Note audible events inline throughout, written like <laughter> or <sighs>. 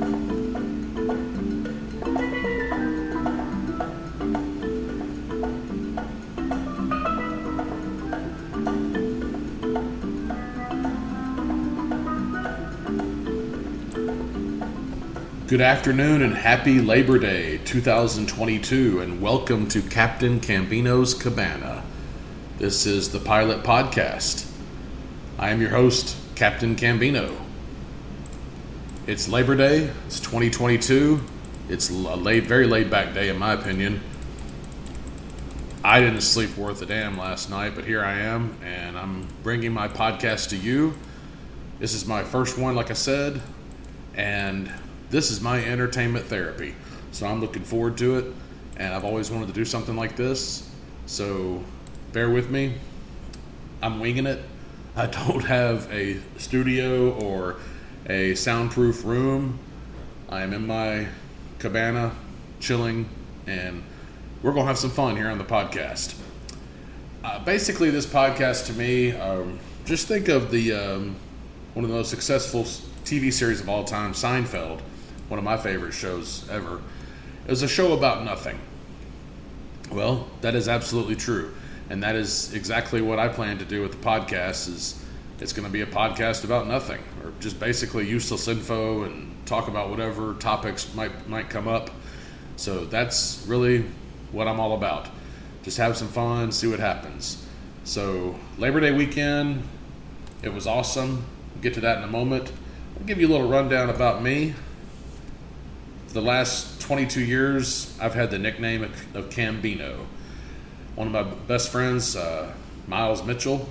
Good afternoon and happy Labor Day 2022, and welcome to Captain Cambino's Cabana. This is the Pilot Podcast. I am your host, Captain Cambino. It's Labor Day, it's 2022. It's a late, very laid back day, in my opinion. I didn't sleep worth a damn last night, but here I am, and I'm bringing my podcast to you. This is my first one, like I said, and this is my entertainment therapy. So I'm looking forward to it, and I've always wanted to do something like this. So bear with me. I'm winging it. I <laughs> don't have a studio or a soundproof room. I am in my cabana, chilling, and we're going to have some fun here on the podcast. Uh, basically, this podcast to me, um, just think of the um, one of the most successful TV series of all time, Seinfeld one of my favorite shows ever. It was a show about nothing. Well, that is absolutely true, and that is exactly what I plan to do with the podcast. Is it's going to be a podcast about nothing, just basically useless info and talk about whatever topics might might come up. So that's really what I'm all about. Just have some fun, see what happens. So Labor Day weekend, it was awesome. We'll get to that in a moment. I'll give you a little rundown about me the last 22 years, I've had the nickname of Cambino. One of my best friends, uh, Miles Mitchell,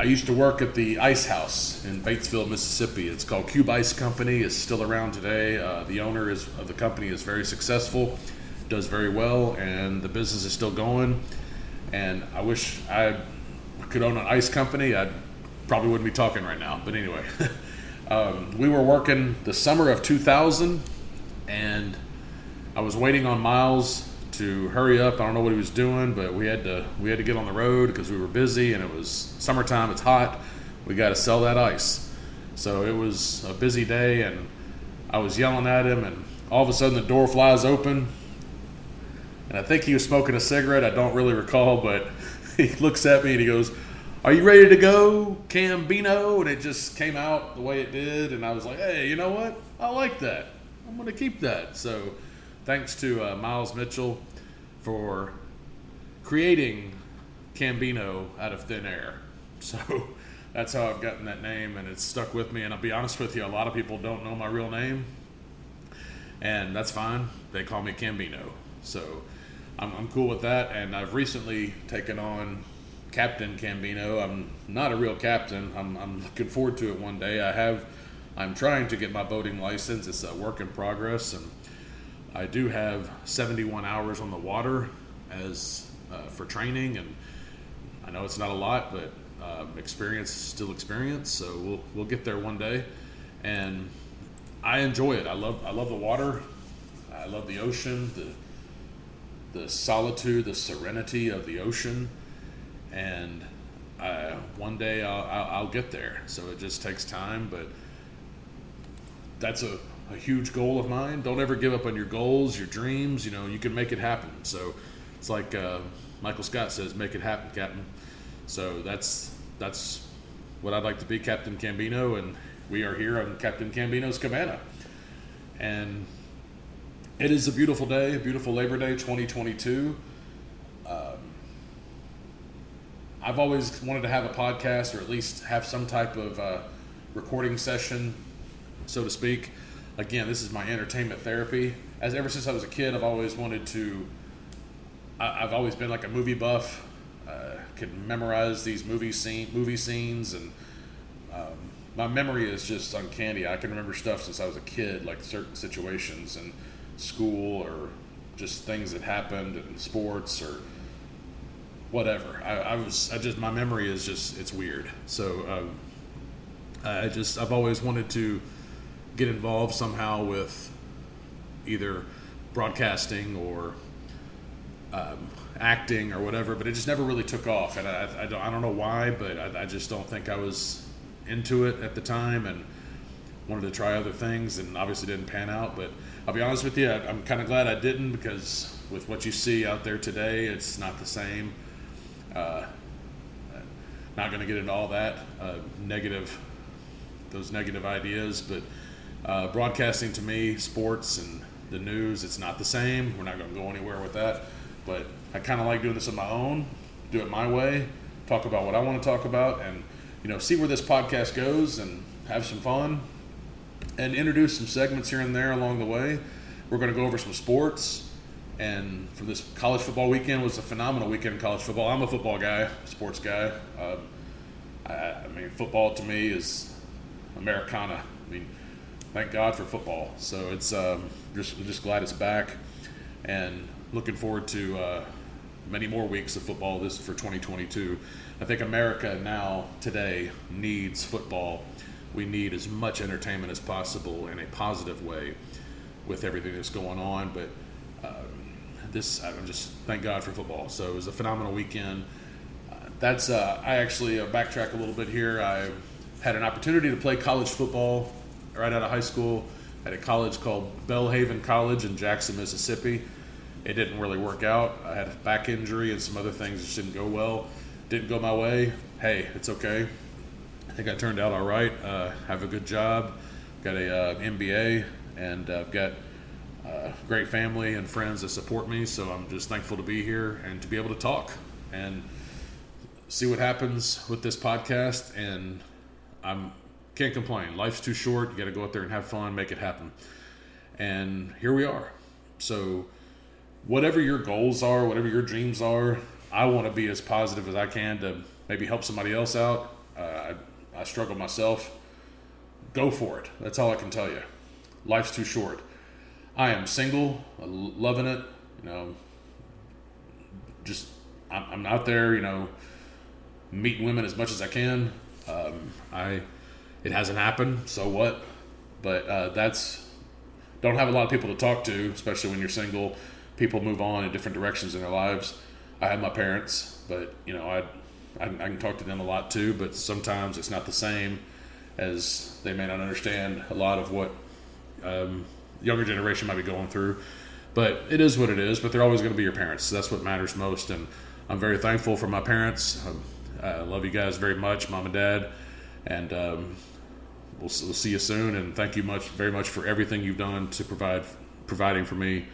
I used to work at the Ice House in Batesville, Mississippi. It's called Cube Ice Company. It's still around today. Uh, the owner is, of the company is very successful, does very well, and the business is still going. And I wish I could own an ice company. I probably wouldn't be talking right now. But anyway. <laughs> Um, we were working the summer of 2000, and I was waiting on Miles to hurry up. I don't know what he was doing, but we had to we had to get on the road because we were busy and it was summertime. It's hot. We got to sell that ice. So it was a busy day, and I was yelling at him, and all of a sudden the door flies open, and I think he was smoking a cigarette. I don't really recall, but <laughs> he looks at me and he goes, are you ready to go, Cambino? And it just came out the way it did, and I was like, hey, you know what? I like that. I'm going to keep that. So, thanks to uh, Miles Mitchell for creating Cambino out of thin air. So, that's how I've gotten that name, and it's stuck with me. And I'll be honest with you, a lot of people don't know my real name, and that's fine. They call me Cambino. So, I'm, I'm cool with that. And I've recently taken on Captain Cambino. I'm not a real captain. I'm, I'm looking forward to it one day. I have, I'm trying to get my boating license. It's a work in progress, and I do have 71 hours on the water as uh, for training, and I know it's not a lot, but uh, experience still experience. So we'll we'll get there one day, and I enjoy it. I love I love the water. I love the ocean. The the solitude, the serenity of the ocean and uh, one day I'll, I'll, I'll, get there. So it just takes time, but that's a, a huge goal of mine. Don't ever give up on your goals, your dreams. You know, you can make it happen. So it's like uh, Michael Scott says, "Make it happen, Captain." So that's that's what I'd like to be, Captain Cambino, and we are here on Captain Cambino's Cabana, and it is a beautiful day, a beautiful Labor Day, 2022. I've always wanted to have a podcast or at least have some type of uh, recording session, so to speak. Again, this is my entertainment therapy. As ever since I was a kid, I've always wanted to. I, have always been like a movie buff. Uh, could memorize these movie scene movie scenes, and um, my memory is just uncanny. I can remember stuff since I was a kid, like certain situations in school or just things that happened in sports or whatever. I, I, was I just my memory is just it's weird. So um, I just I've always wanted to get involved somehow with either broadcasting or um, acting or whatever, but it just never really took off, and I, I don't I don't know why, but I, I just don't think I was into it at the time. And wanted to try other things, and obviously didn't pan out. But I'll be honest with you, I, I'm kind of glad I didn't because with what you see out there today, it's not the same. Uh, not going to get into all that uh, negative, those negative ideas, but uh, broadcasting to me, sports and the news, it's not the same. We're not going to go anywhere with that. But I kind of like doing this on my own, do it my way, talk about what I want to talk about, and you know, see where this podcast goes and have some fun and introduce some segments here and there along the way. We're going to go over some sports. And from this college football weekend was a phenomenal weekend in college football. I'm a football guy, sports guy. Uh, I, I mean, football to me is Americana. I mean, thank God for football. So it's um, just just glad it's back, and looking forward to uh, many more weeks of football this for 2022. I think America now today needs football. We need as much entertainment as possible in a positive way with everything that's going on. But um, this, I'm just thank God for football. So it was a phenomenal weekend. Uh, that's I actually uh, backtrack a little bit here. I had an opportunity to play college football right out of high school at a college called Belhaven College in Jackson, Mississippi. It didn't really work out. I had a back injury and some other things just didn't go well. Didn't go my way. Hey, it's okay. I think I turned out all right. Uh, have a good job. Got a uh, MBA, and I've got a great family and friends that support me. So I'm just thankful to be here and to be able to talk and see what happens with this podcast. And I'm can't complain. Life's too short. You got to go out there and have fun, make it happen. And here we are. So, whatever your goals are, whatever your dreams are, I want to be as positive as I can to maybe help somebody else out. Uh, I, I struggle myself. Go for it. That's all I can tell you. Life's too short. I am single, loving it. You know, just I'm, out there. You know, meeting women as much as I can. Um, I it hasn't happened, so what? But uh, that's don't have a lot of people to talk to, especially when you're single. People move on in different directions in their lives. I have my parents, but you know I, I, I can talk to them a lot too. But sometimes it's not the same, as they may not understand a lot of what um, younger generation might be going through. But it is what it is. But they're always going to be your parents. So that's what matters most. And I'm very thankful for my parents. Um, I love you guys very much, mom and dad. And um, we'll, we'll see you soon. And thank you much, very much for everything you've done to provide, providing for me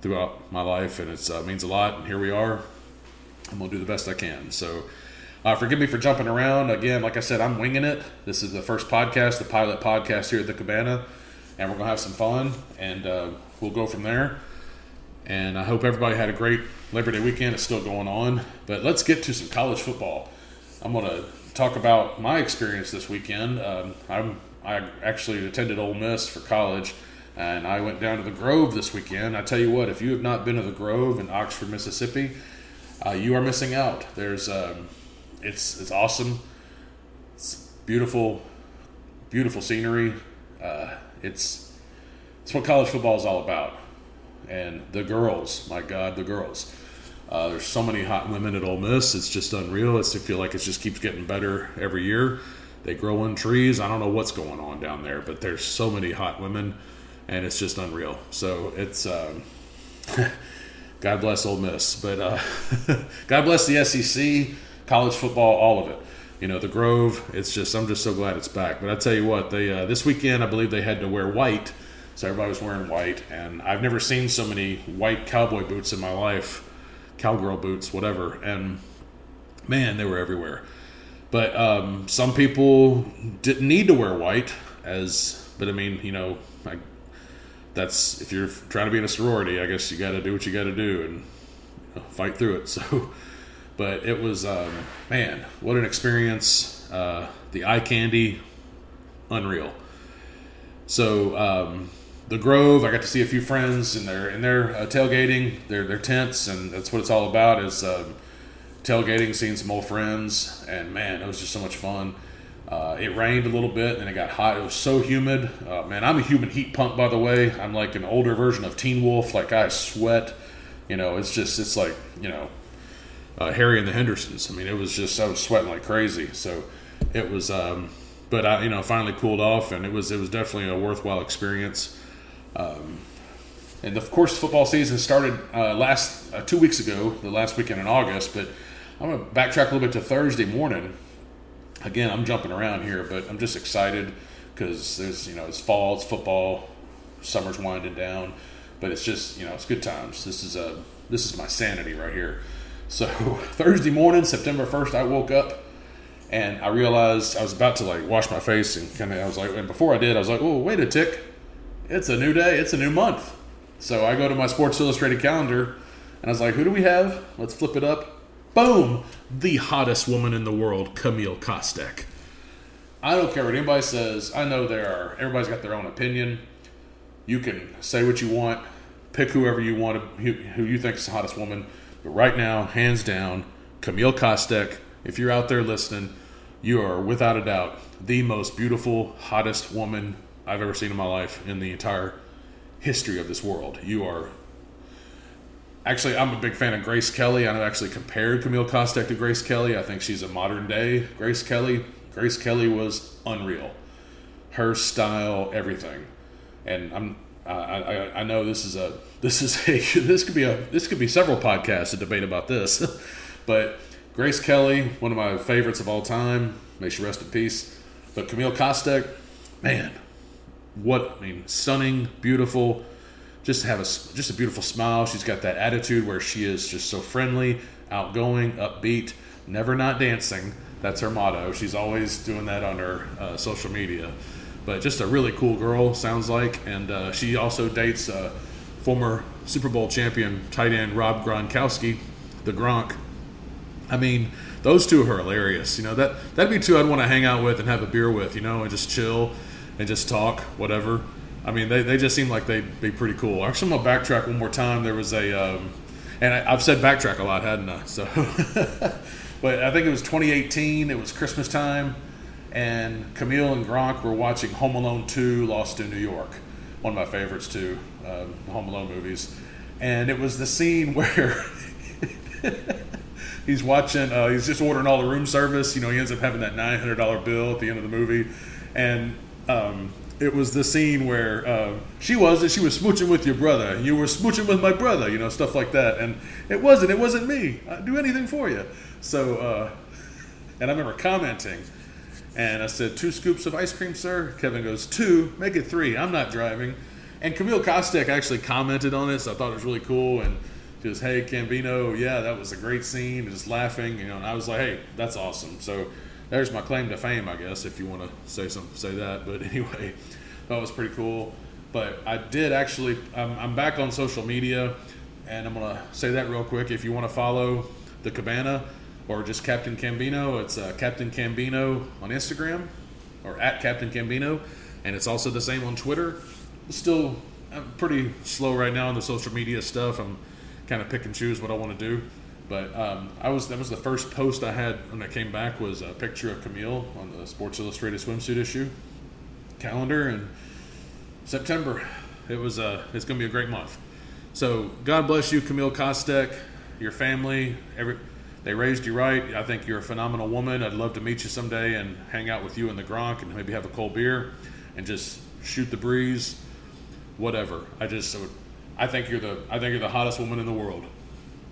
throughout my life. And it uh, means a lot. And here we are. I'm gonna do the best I can. So. Uh, forgive me for jumping around. Again, like I said, I'm winging it. This is the first podcast, the pilot podcast here at the Cabana, and we're going to have some fun, and uh, we'll go from there. And I hope everybody had a great Labor Day weekend. It's still going on, but let's get to some college football. I'm going to talk about my experience this weekend. Um, I'm, I actually attended Ole Miss for college, and I went down to the Grove this weekend. I tell you what, if you have not been to the Grove in Oxford, Mississippi, uh, you are missing out. There's um, it's it's awesome. It's beautiful, beautiful scenery. Uh, it's it's what college football is all about. And the girls, my God, the girls. Uh, there's so many hot women at Ole Miss. It's just unreal. It's, I feel like it just keeps getting better every year. They grow in trees. I don't know what's going on down there, but there's so many hot women, and it's just unreal. So it's um, <laughs> God bless Ole Miss, but uh, <laughs> God bless the SEC college football, all of it. You know, the Grove. It's just I'm just so glad it's back. But I tell you what, they uh, this weekend I believe they had to wear white, so everybody was wearing white, and I've never seen so many white cowboy boots in my life, cowgirl boots, whatever. And man, they were everywhere. But um, some people didn't need to wear white, as but I mean, you know, I, that's if you're trying to be in a sorority, I guess you got to do what you got to do and you know, fight through it. <laughs> So but it was um, man, what an experience! Uh, the eye candy, unreal. So um, the Grove, I got to see a few friends in their in their uh, tailgating, their their tents, and that's what it's all about is um, tailgating, seeing some old friends, and man, it was just so much fun. Uh, it rained a little bit, and it got hot. It was so humid. Uh, man, I'm a human heat pump, by the way. I'm like an older version of Teen Wolf. Like I sweat. You know, it's just it's like you know uh, Harry and the Hendersons. I mean, it was just I was sweating like crazy. So it was, um, but but I, you know, finally cooled off, and it was it was definitely a worthwhile experience. Um, and of course, football season started uh, last uh, two weeks ago, the last weekend in August. But I'm going to backtrack a little bit to Thursday morning. Again, I'm jumping around here, but I'm just excited because there's you know it's fall, it's football, summer's winding down, but it's just you know it's good times. This is a this is my sanity right here. So <laughs> Thursday morning, September 1st, I woke up and I realized I was about to like wash my face and kind of I was like, and before I did, I was like, oh wait a tick, it's a new day, it's a new month. So I go to my Sports Illustrated calendar and I was like, who do we have? Let's flip it up. Boom! The hottest woman in the world, Camille Kostek. I don't care what anybody says. I know there are, everybody's got their own opinion. You can say what you want, pick whoever you want, who you think is the hottest woman. But right now, hands down, Camille Kostek, if you're out there listening, you are without a doubt the most beautiful, hottest woman I've ever seen in my life in the entire history of this world. You are actually I'm a big fan of Grace Kelly. I've actually compared Camille Kostek to Grace Kelly. I think she's a modern day Grace Kelly. Grace Kelly was unreal. Her style, everything, and I'm I, I, I know this is a <laughs> this is a this could be a this could be several podcasts to debate about this, <laughs> but Grace Kelly, one of my favorites of all time, may she rest in peace. But Camille Kostek, man, what I mean, stunning, beautiful. Just have a just a beautiful smile. She's got that attitude where she is just so friendly, outgoing, upbeat, never not dancing. That's her motto. She's always doing that on her uh, social media. But just a really cool girl, sounds like. And uh, she also dates uh, former Super Bowl champion tight end Rob Gronkowski, the Gronk. I mean, those two are hilarious. You know that that'd be two I'd want to hang out with and have a beer with. You know, and just chill and just talk, whatever. I mean, they, they just seem like they'd be pretty cool. Actually, I'm gonna backtrack one more time. There was a, um, and I, have said backtrack a lot, hadn't I? So, <laughs> but I think it was 2018. It was Christmas time, and Camille and Gronk were watching Home Alone 2: Lost in New York, one of my favorites too, uh, Home Alone movies. And it was the scene <laughs> where <laughs> he's watching, uh, he's just ordering all the room service. You know, he ends up having that $900 bill at the end of the movie, and um, it was the scene where uh, she was she was smooching with your brother. You were smooching with my brother, you know, stuff like that. And it wasn't. It wasn't me. I'd do anything for you. So, uh, and I remember commenting, and I said, two scoops of ice cream, sir. Kevin goes, two. Make it three. I'm not driving. And Camille Kostek actually commented on it, so I thought it was really cool. And she was, hey, Cambino, yeah, that was a great scene. Just laughing, you know. And I was like, hey, that's awesome. So there's my claim to fame, I guess, if you want to say some say that. But <laughs> anyway, that was pretty cool. But I did actually. I'm, I'm back on social media, and I'm gonna say that real quick. If you want to follow the Cabana or just Captain Cambino, it's uh, Captain Cambino on Instagram or at Captain Cambino, and it's also the same on Twitter. Still, I'm pretty slow right now on the social media stuff. I'm kind of pick and choose what I want to do. But um, I was that was the first post I had when I came back was a picture of Camille on the Sports Illustrated swimsuit issue calendar in September. It was uh, it's going to be a great month. So God bless you, Camille Kostek, your family. Every they raised you right. I think you're a phenomenal woman. I'd love to meet you someday and hang out with you in the Gronk and maybe have a cold beer and just shoot the breeze. Whatever. I just I think you're the I think you're the hottest woman in the world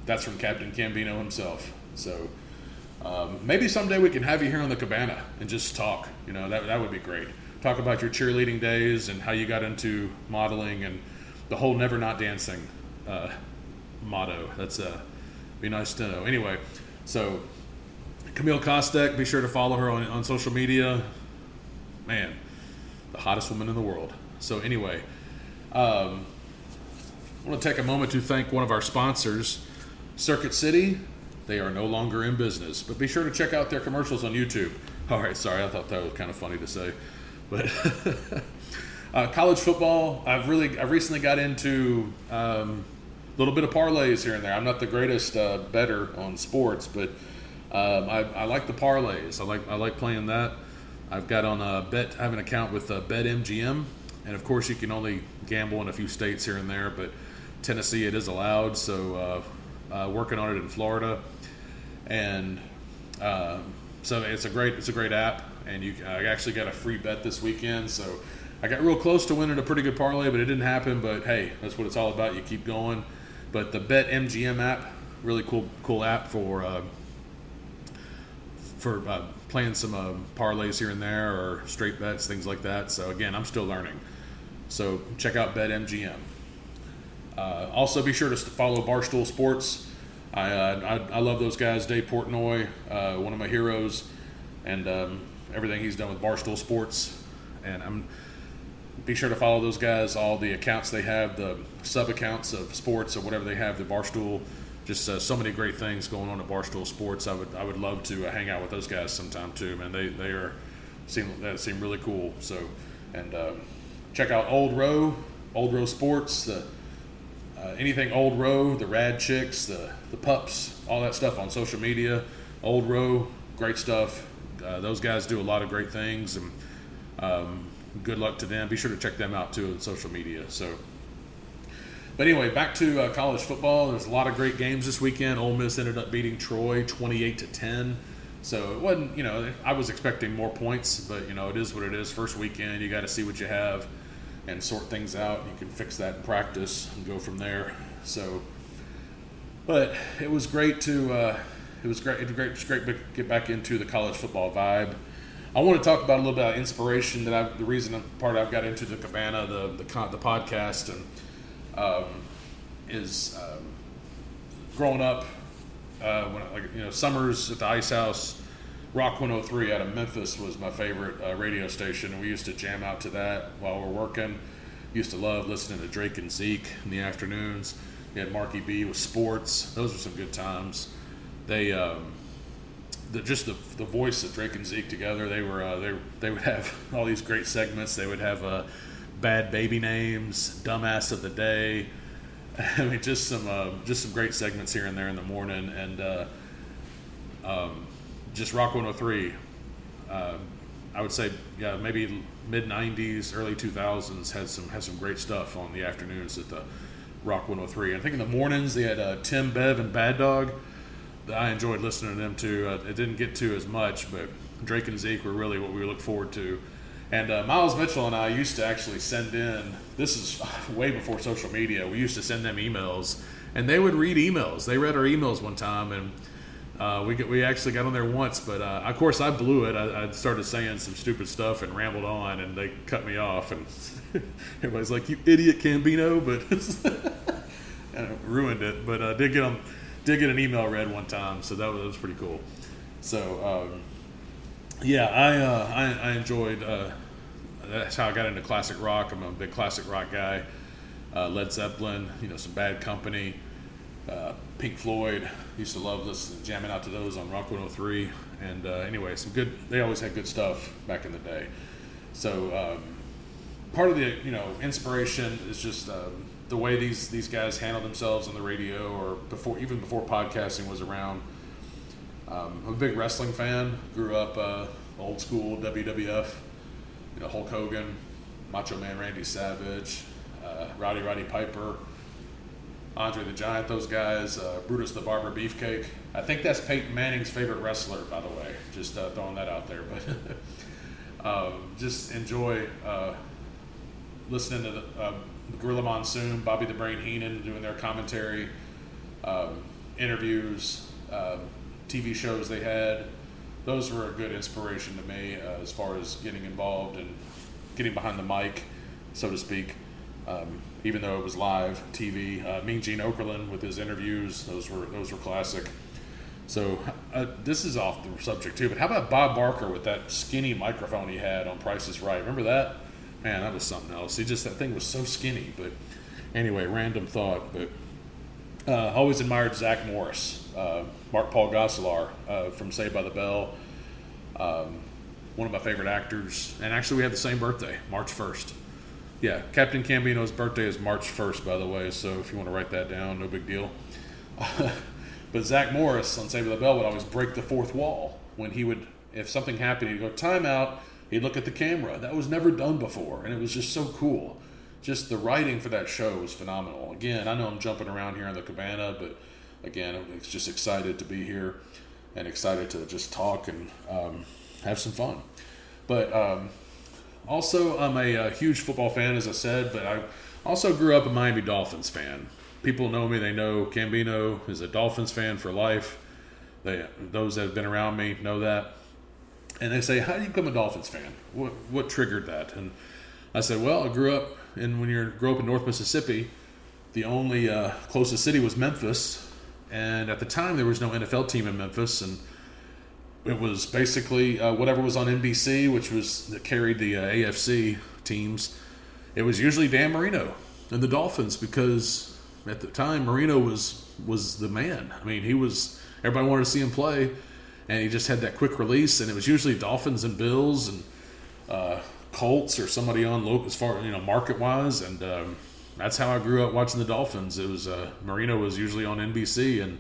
that's from Captain Cambino himself. So um, maybe someday we can have you here on the cabana and just talk. You know, that, that would be great. Talk about your cheerleading days and how you got into modeling and the whole never not dancing uh, motto. That's uh, be nice to know. Anyway, so Camille Kostek, be sure to follow her on, on social media. Man, the hottest woman in the world. So anyway, um, I want to take a moment to thank one of our sponsors. Circuit City, they are no longer in business, but be sure to check out their commercials on YouTube. All right, sorry, I thought that was kind of funny to say, but <laughs> uh, college football, I've really, I recently got into um, a little bit of parlays here and there. I'm not the greatest uh, bettor on sports, but um, I, I, like the parlays. I like, I like playing that. I've got on a bet. I have an account with uh, BetMGM, and of course, you can only gamble in a few states here and there, but Tennessee it is allowed. So uh, uh, working on it in Florida, and uh, so it's a great it's a great app. and you I actually got a free bet this weekend. So I got real close to winning a pretty good parlay, but it didn't happen. But hey, that's what it's all about. You keep going. But the Bet MGM app, really cool cool app for uh, for uh, playing some uh, parlays here and there or straight bets, things like that. So again, I'm still learning. So check out Bet MGM. Uh, also, be sure to follow Barstool Sports. I, uh, I, I, love those guys. Dave Portnoy, uh, one of my heroes, and um, everything he's done with Barstool Sports. And I'm be sure to follow those guys. All the accounts they have, the sub accounts of sports or whatever they have, the Barstool. Just uh, so many great things going on at Barstool Sports. I would I would love to uh, hang out with those guys sometime too, man. They they are seem that seem really cool. So and um, check out Old Row, Old Row Sports. Uh, anything Old Row, the Rad Chicks, the the pups, all that stuff on social media. Old Row, great stuff. Uh, those guys do a lot of great things, and um, good luck to them. Be sure to check them out too on social media. So, but anyway, back to uh, college football. There's a lot of great games this weekend. Ole Miss ended up beating Troy 28 to 10. So it wasn't, you know, I was expecting more points, but you know, it is what it is. First weekend, you got to see what you have and sort things out. You can fix that in practice and go from there. So, but it was great to uh, it was great it was great, it was great to get back into the college football vibe. I want to talk about a little bit of inspiration that I the reason part I've got into the Cabana the the, the podcast and um, is um, growing up uh, when like you know summers at the Ice House. Rock 103 out of Memphis was my favorite uh, radio station. We used to jam out to that while we're working. Used to love listening to Drake and Zeke in the afternoons. We had Marky B with sports. Those were some good times. They, um, the, just the, the voice of Drake and Zeke together. They were uh, they they would have <laughs> all these great segments. They would have uh, bad baby names, dumbass of the day. <laughs> I mean, just some uh, just some great segments here and there in the morning, and uh, um, just Rock 103. Uh, I would say, yeah, maybe mid '90s, early 2000s had some had some great stuff on the afternoons at the Rock 103. I think in the mornings they had uh, Tim Bev and Bad Dog. That I enjoyed listening to them too. Uh, it didn't get to as much, but Drake and Zeke were really what we look forward to. And uh, Miles Mitchell and I used to actually send in. This is <laughs> way before social media. We used to send them emails, and they would read emails. They read our emails one time, and uh, we we actually got on there once, but uh, of course I blew it. I, I, started saying some stupid stuff and rambled on, and they cut me off. And <laughs> everybody's like, "You idiot, Cambino!" But <laughs> ruined it. But I uh, did get them, did get an email read one time, so that was, that was pretty cool. So um, yeah, I, uh, I, I enjoyed. Uh, that's how I got into classic rock. I'm a big classic rock guy. Uh, Led Zeppelin, you know, some Bad Company uh, Pink Floyd. Used to love listening, jamming out to those on Rock 103. And uh, anyway, some good. They always had good stuff back in the day. So um, part of the you know inspiration is just um, the way these these guys handle themselves on the radio, or before even before podcasting was around. Um, I'm a big wrestling fan. Grew up uh, old school WWF. You know Hulk Hogan, Macho Man Randy Savage, uh, Rowdy Roddy Piper. Andre the Giant, those guys, uh, Brutus the Barber Beefcake. I think that's Peyton Manning's favorite wrestler, by the way. Just uh, throwing that out there. But <laughs> um, just enjoy uh, listening to the uh, Gorilla Monsoon, Bobby the Brain Heenan doing their commentary, um, interviews, um, TV shows they had. Those were a good inspiration to me uh, as far as getting involved and getting behind the mic, so to speak. Um, even though it was live TV. Uh, Mean Gene Okerlund with his interviews; those were those were classic. So uh, this is off the subject too. But how about Bob Barker with that skinny microphone he had on Price is Right? Remember that? Man, that was something else. He just that thing was so skinny. But anyway, random thought. But uh, always admired Zach Morris, uh, Mark Paul Gosselaar uh, from Saved by the Bell. Um, one of my favorite actors, and actually we have the same birthday, March first. Yeah, Captain Cambino's birthday is March 1st, by the way, so if you want to write that down, no big deal. <laughs> but Zach Morris on Save the Bell would always break the fourth wall when he would, if something happened, he'd go, timeout, he'd look at the camera. That was never done before, and it was just so cool. Just the writing for that show was phenomenal. Again, I know I'm jumping around here in the cabana, but again, I'm just excited to be here and excited to just talk and um, have some fun. But um, also, I'm a, a, huge football fan, as I said, but I also grew up a Miami Dolphins fan. People know me; they know Cambino is a Dolphins fan for life. They, those that have been around me know that, and they say, "How do you become a Dolphins fan? What what triggered that?" And I said, "Well, I grew up, and when you grow up in North Mississippi, the only uh, closest city was Memphis, and at the time there was no NFL team in Memphis, and it was basically uh, whatever was on NBC, which was that carried the uh, AFC teams. It was usually Dan Marino and the Dolphins because at the time Marino was was the man. I mean, he was everybody wanted to see him play, and he just had that quick release, and it was usually Dolphins and Bills and uh, Colts or somebody on local as far you know market wise, and um, that's how I grew up watching the Dolphins. It was uh, Marino was usually on NBC and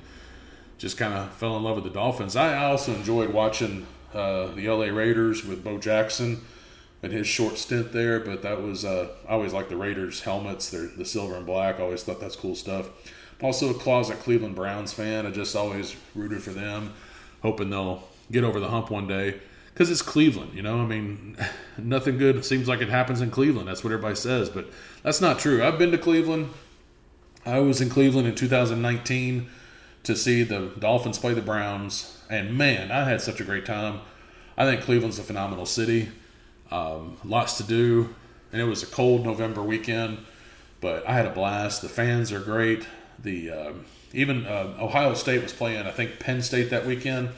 just kind of fell in love with the Dolphins. I also enjoyed watching uh, the LA Raiders with Bo Jackson and his short stint there, but that was uh, I always liked the Raiders helmets. They're the silver and black. I always thought that's cool stuff. I'm also a closet Cleveland Browns fan. I just always rooted for them, hoping they'll get over the hump one day. Because it's Cleveland, you know. I mean, <laughs> nothing good seems like it happens in Cleveland. That's what everybody says, but that's not true. I've been to Cleveland. I was in Cleveland in 2019 to see the Dolphins play the Browns. And man, I had such a great time. I think Cleveland's a phenomenal city. Um, lots to do. And it was a cold November weekend, but I had a blast. The fans are great. The um, even uh, Ohio State was playing, I think Penn State that weekend,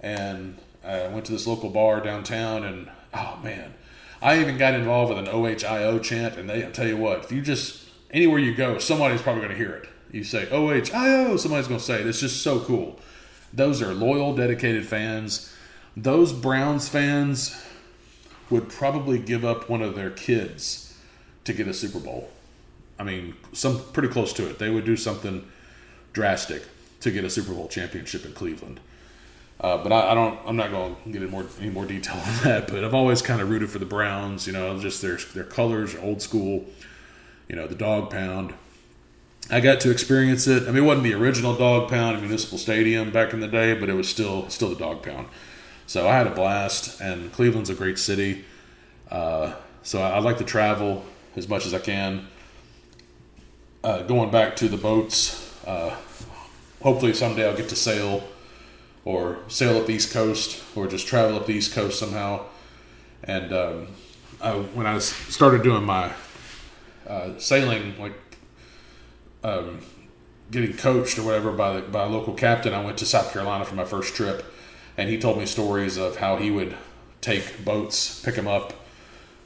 and I went to this local bar downtown, and oh man, I even got involved with an OHIO chant, and they I tell you what, if you just anywhere you go, somebody's probably going to hear it. You say OHIO, somebody's going to say it. It's just so cool. Those are loyal, dedicated fans. Those Browns fans would probably give up one of their kids to get a Super Bowl. I mean, some pretty close to it. They would do something drastic to get a Super Bowl championship in Cleveland. Uh, but I, I, don't. I'm not going to get in more any more detail on <laughs> that. But I've always kind of rooted for the Browns. You know, just their their colors, old school. You know, the dog pound. I got to experience it. I mean, it wasn't the original dog pound at Municipal Stadium back in the day, but it was still still the dog pound. So I had a blast, and Cleveland's a great city. Uh, so I, like to travel as much as I can. Uh, going back to the boats, uh, hopefully someday I'll get to sail or sail up the East Coast or just travel up the East Coast somehow. And um, I, when I started doing my uh, sailing, like um, getting coached or whatever by the, by a local captain, I went to South Carolina for my first trip, and he told me stories of how he would take boats, pick them up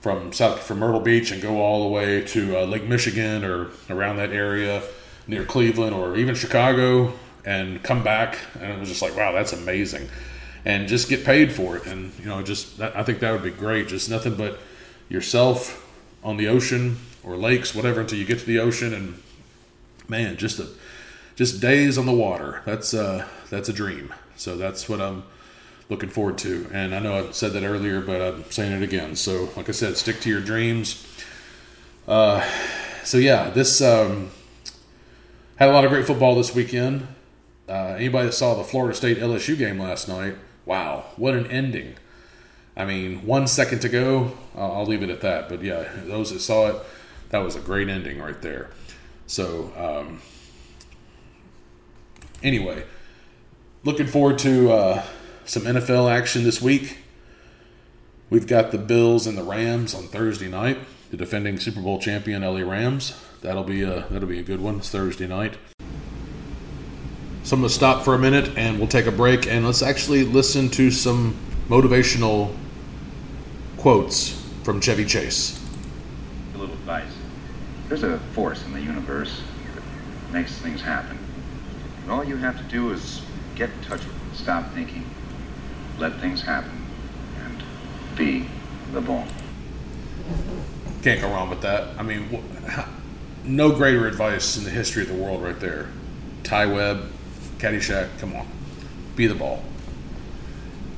from South from Myrtle Beach, and go all the way to uh, Lake Michigan or around that area near Cleveland or even Chicago, and come back. And it was just like, wow, that's amazing, and just get paid for it. And you know, just I think that would be great. Just nothing but yourself on the ocean or lakes, whatever, until you get to the ocean and man, just a just days on the water. That's uh that's a dream. So that's what I'm looking forward to. And I know I said that earlier, but I'm saying it again. So like I said, stick to your dreams. Uh, so yeah, this um, had a lot of great football this weekend. Uh, anybody that saw the Florida State LSU game last night, wow, what an ending! I mean, one second to go. I'll, I'll leave it at that. But yeah, those that saw it, that was a great ending right there. So, um, anyway, looking forward to uh, some NFL action this week. We've got the Bills and the Rams on Thursday night. The defending Super Bowl champion LA Rams. That'll be a that'll be a good one. It's Thursday night. So I'm to stop for a minute and we'll take a break and let's actually listen to some motivational quotes from Chevy Chase. A little advice. There's a force in the universe that makes things happen. And all you have to do is get in touch with it, stop thinking, let things happen, and be the ball. Can't go wrong with that. I mean, no greater advice in the history of the world, right there. Ty Webb, Caddyshack, come on, be the ball.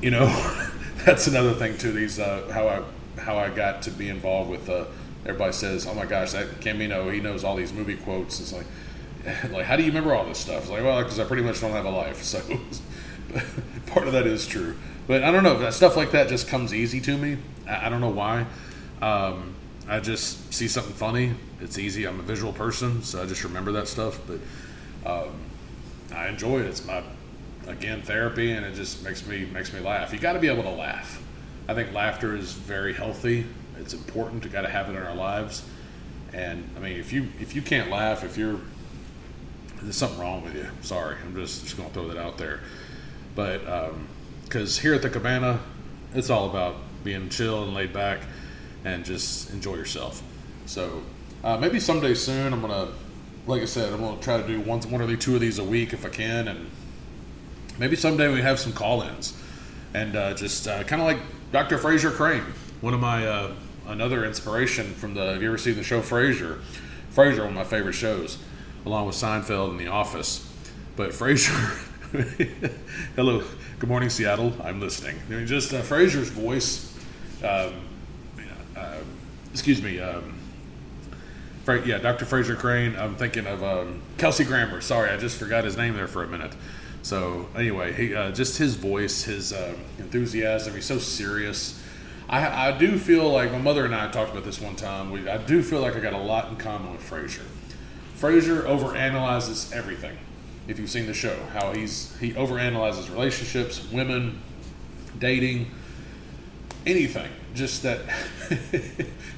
You know, <laughs> that's another thing too. These uh, how I how I got to be involved with uh, everybody says, "Oh my gosh, that Cambino, he knows all these movie quotes." It's like, <laughs> like how do you remember all this stuff? It's like, well, because I pretty much don't have a life, so <laughs> part of that is true. but I don't know. That stuff like that just comes easy to me. I, I don't know why. Um, I just see something funny. It's easy. I'm a visual person, so I just remember that stuff. But um, I enjoy it. It's my again therapy, and it just makes me makes me laugh. You got to be able to laugh. I think laughter is very healthy. It's important. You got to have it in our lives. And I mean, if you if you can't laugh, if you're there's something wrong with you. Sorry, I'm just just gonna throw that out there. But because um, here at the Cabana, it's all about being chill and laid back, and just enjoy yourself. So uh, maybe someday soon, I'm gonna, like I said, I'm gonna try to do one one or two of these a week if I can, and maybe someday we have some call-ins, and uh, just uh, kind of like Dr. Frasier Crane, one of my uh, another inspiration from the. Have you ever seen the show Frasier? Frasier, one of my favorite shows, along with Seinfeld and The Office. But Frasier, <laughs> hello, good morning, Seattle. I'm listening. I mean, just uh, Frasier's voice. Um, uh, excuse me. Um, Fra- yeah, Dr. Frasier Crane. I'm thinking of um, Kelsey Grammer. Sorry, I just forgot his name there for a minute. So anyway, he, uh, just his voice, his um, enthusiasm. He's so serious. I, I do feel like my mother and I talked about this one time. We, I do feel like I got a lot in common with Frasier. Frasier overanalyzes everything. If you've seen the show, how he's he overanalyzes relationships, women, dating, anything. Just that <laughs>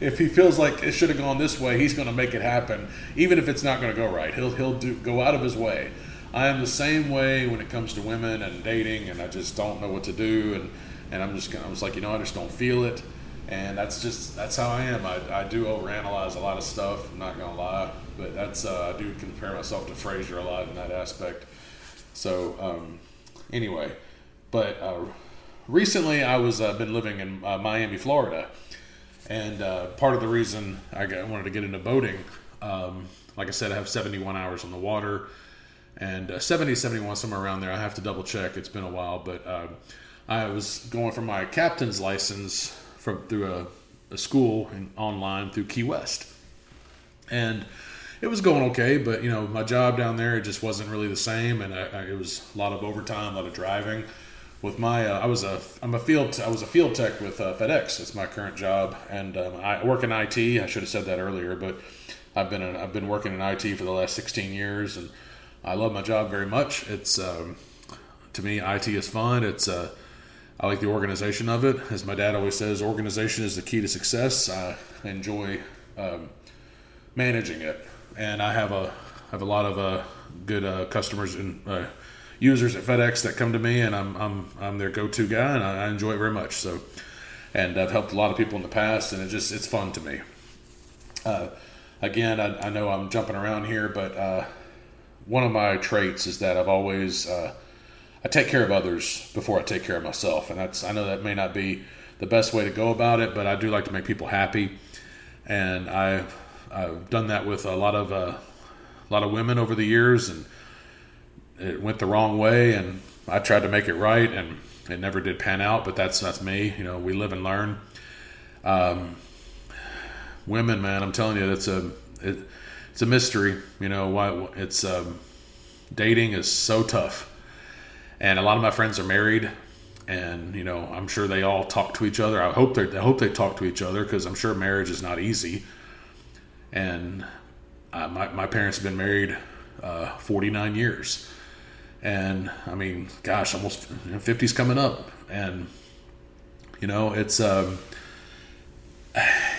if he feels like it should have gone this way, he's going to make it happen, even if it's not going to go right. He'll he'll do go out of his way. I am the same way when it comes to women and dating, and I just don't know what to do, and and I'm just gonna, I was like, you know, I just don't feel it, and that's just that's how I am. I, I do overanalyze a lot of stuff. I'm not gonna lie, but that's uh, I do compare myself to Frasier a lot in that aspect. So um, anyway, but uh, recently I was uh, been living in uh, Miami, Florida, and uh, part of the reason I, got, wanted to get into boating, um, like I said, I have 71 hours on the water. And uh, 70, 71, somewhere around there. I have to double check. It's been a while, but I was going for my captain's license from through a, a school in, online through Key West, and it was going okay. But you know, my job down there it just wasn't really the same, and I, I, it was a lot of overtime, a lot of driving. With my, uh, I was a, I'm a field, I was a field tech with uh, FedEx. It's my current job, and um, I work in IT. I should have said that earlier, but I've been, i I've been working in IT for the last 16 years, and I love my job very much. It's, um, to me, IT is fun. It's, uh, I like the organization of it. As my dad always says, organization is the key to success. I enjoy um, managing it, and I have a have a lot of uh, good uh, customers and uh, users at FedEx that come to me, and I'm I'm I'm their go to guy, and I, I, enjoy it very much. So, and I've helped a lot of people in the past, and it just it's fun to me. Uh, again, I, I, know I'm jumping around here, but uh, one of my traits is that I've always uh, I take care of others before I take care of myself, and that's I know that may not be the best way to go about it, but I do like to make people happy, and I've, I've done that with a lot of uh, a lot of women over the years, and it went the wrong way, and I tried to make it right, and it never did pan out. But that's that's me. You know, we live and learn. Um, women, man, I'm telling you, it's a it, it's a mystery. You know why it's um, dating is so tough and a lot of my friends are married and you know i'm sure they all talk to each other. I hope they i hope they talk to each other because i'm sure marriage is not easy. And uh, my, my parents have been married uh, 49 years. And i mean gosh almost 50's coming up. And you know it's um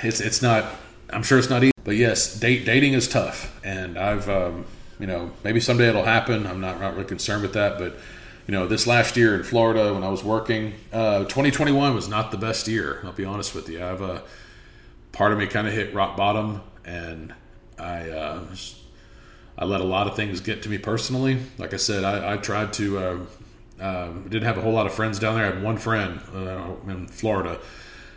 it's it's not i'm sure it's not easy. But yes date, dating is tough. And i've um, you know maybe someday it'll happen. I'm not, not really concerned with that. But you know, this last year in Florida when I was working, uh, 2021 was not the best year. I'll be honest with you. I have a part of me kind of hit rock bottom, and I uh, I let a lot of things get to me personally. Like I said, I, I tried to. Uh, uh, didn't have a whole lot of friends down there. I had one friend uh, in Florida.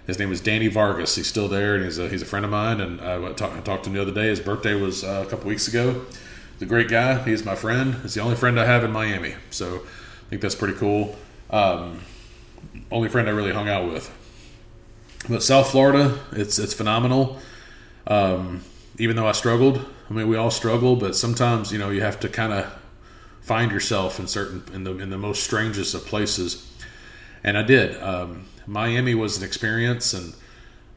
His name was Danny Vargas. He's still there, and he's a, he's a friend of mine. And I talked, I talked to him the other day. His birthday was uh, a couple weeks ago. He's a great guy. He's my friend. He's the only friend I have in Miami. So I think that's pretty cool. Um, only friend I really hung out with. But South Florida, it's it's phenomenal. Um, even though I struggled, I mean we all struggle, but sometimes you know you have to kind of find yourself in certain in the in the most strangest of places. and I did. Um, Miami was an experience, and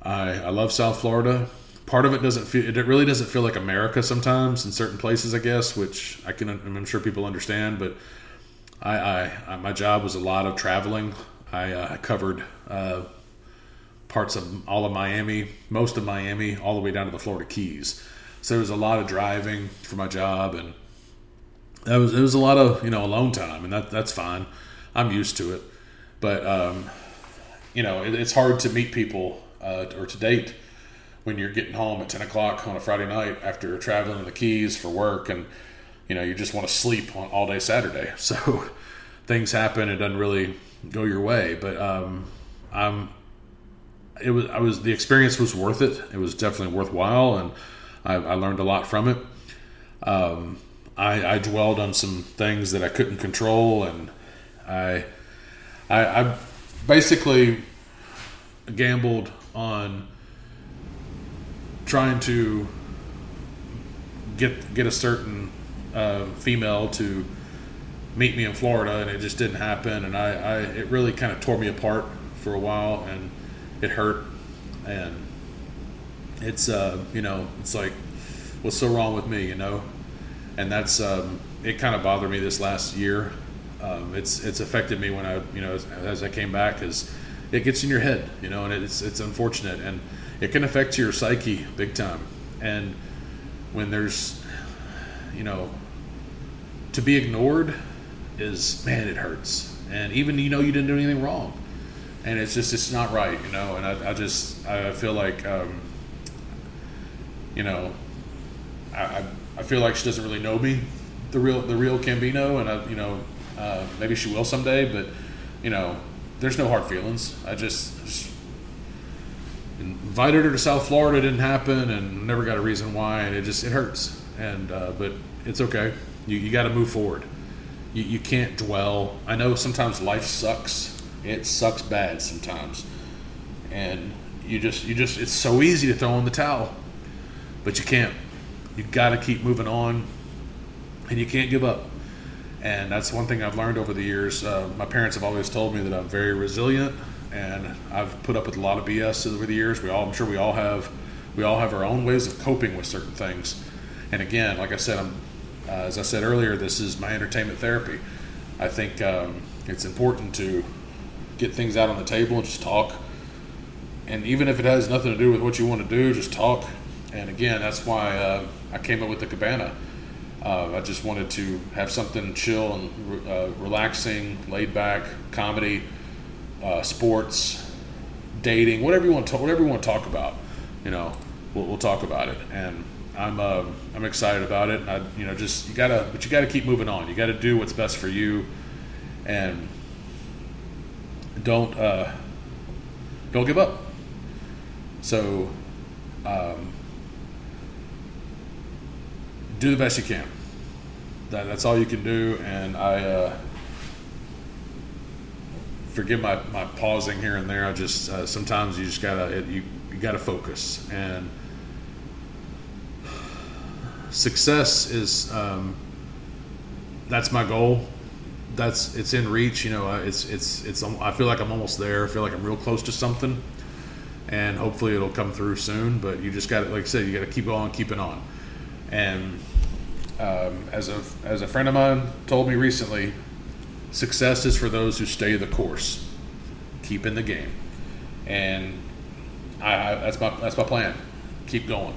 I, I love South Florida. Part of it doesn't feel it really doesn't feel like America sometimes in certain places, I guess, which I can I'm sure people understand. But I, I, I my job was a lot of traveling. I uh, covered uh, parts of all of Miami, most of Miami, all the way down to the Florida Keys. So there was a lot of driving for my job, and that was it was a lot of you know alone time, and that that's fine. I'm used to it, but um, you know it, it's hard to meet people uh, or to date when you're getting home at 10 o'clock on a Friday night after traveling in the Keys for work, and you know you just want to sleep on all day Saturday. <laughs> So things happen; it doesn't really go your way. But um, I'm it was I was the experience was worth it. It was definitely worthwhile, and I, I learned a lot from it. Um, I, I, dwelled on some things that I couldn't control, and I, I, I basically gambled on trying to get get a certain uh, female to meet me in Florida, and it just didn't happen. And I, I it really kind of tore me apart for a while, and it hurt, and it's uh, you know it's like what's so wrong with me, you know, and that's um, it. Kind of bothered me this last year. Um, it's it's affected me when I you know as, as I came back because it gets in your head, you know, and it's it's unfortunate and it can affect your psyche big time. And when there's you know to be ignored is man it hurts and even you know you didn't do anything wrong and it's just it's not right, you know. And I, I just I feel like um, you know I, I feel like she doesn't really know me, the real the real Cambino, and I you know uh, maybe she will someday, but you know there's no hard feelings. I just, just invited her to South Florida, didn't happen, and never got a reason why, and it just it hurts. And uh, but it's okay. You you got to move forward. You, you can't dwell. I know sometimes life sucks it sucks bad sometimes, and you just you just it's so easy to throw in the towel, but you can't. You got to keep moving on, and you can't give up. And that's one thing I've learned over the years. Uh, my parents have always told me that I'm very resilient, and I've put up with a lot of BS over the years. We all, I'm sure, we all have, we all have our own ways of coping with certain things. And again, like I said, I'm, uh, as I said earlier, this is my entertainment therapy. I think um, it's important to get things out on the table and just talk. And even if it has nothing to do with what you want to do, just talk. And again, that's why uh, I came up with the cabana. Uh, I just wanted to have something chill and uh, relaxing, laid back, comedy, uh, sports, dating, whatever you want to whatever you want to talk about. You know, we'll, we'll talk about it. And I'm uh, I'm excited about it. I, you know, just you gotta, but you gotta keep moving on. You got to do what's best for you, and don't uh, don't give up. So um, do the best you can. That, that's all you can do, and I uh, forgive my, my pausing here and there. I just uh, sometimes you just gotta you you gotta focus, and success is um, that's my goal that's it's in reach. You know, it's it's it's. I feel like I'm almost there. I feel like I'm real close to something, and hopefully it'll come through soon. But you just got to, like I said, you got to keep on keeping on. And um, as a as a friend of mine told me recently, success is for those who stay the course, keep in the game, and I, I that's my that's my plan. Keep going,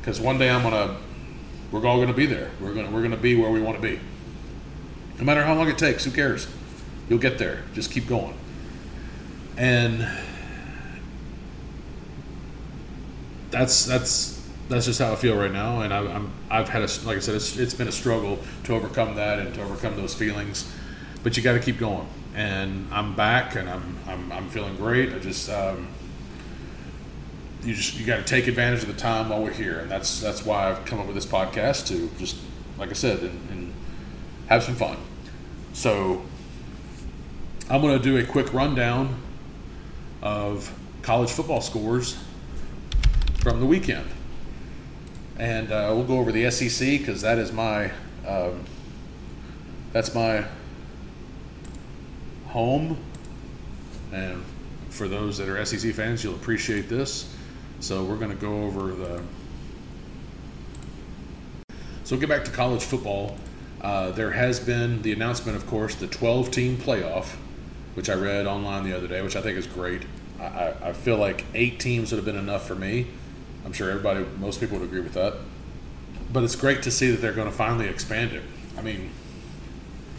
because one day I'm gonna we're all gonna be there. We're gonna we're gonna be where we want to be. No matter how long it takes, who cares? You'll get there. Just keep going. And that's that's that's just how I feel right now. And I, am I've had a like I said, it's, it's been a struggle to overcome that and to overcome those feelings. But you got to keep going. And I'm back, and I'm I'm, I'm feeling great. I just um, you just you got to take advantage of the time while we're here, and that's that's why I've come up with this podcast to just like I said and, and have some fun. So I'm going to do a quick rundown of college football scores from the weekend. And uh, we'll go over the SEC because that is my um, that's my home And for those that are SEC fans, you'll appreciate this. So we're going to go over the. So get back to college football. Uh, there has been the announcement, of course, the 12 team playoff, which I read online the other day, which I think is great. I, I, I feel like eight teams would have been enough for me. I'm sure everybody, most people would agree with that. But it's great to see that they're going to finally expand it. I mean,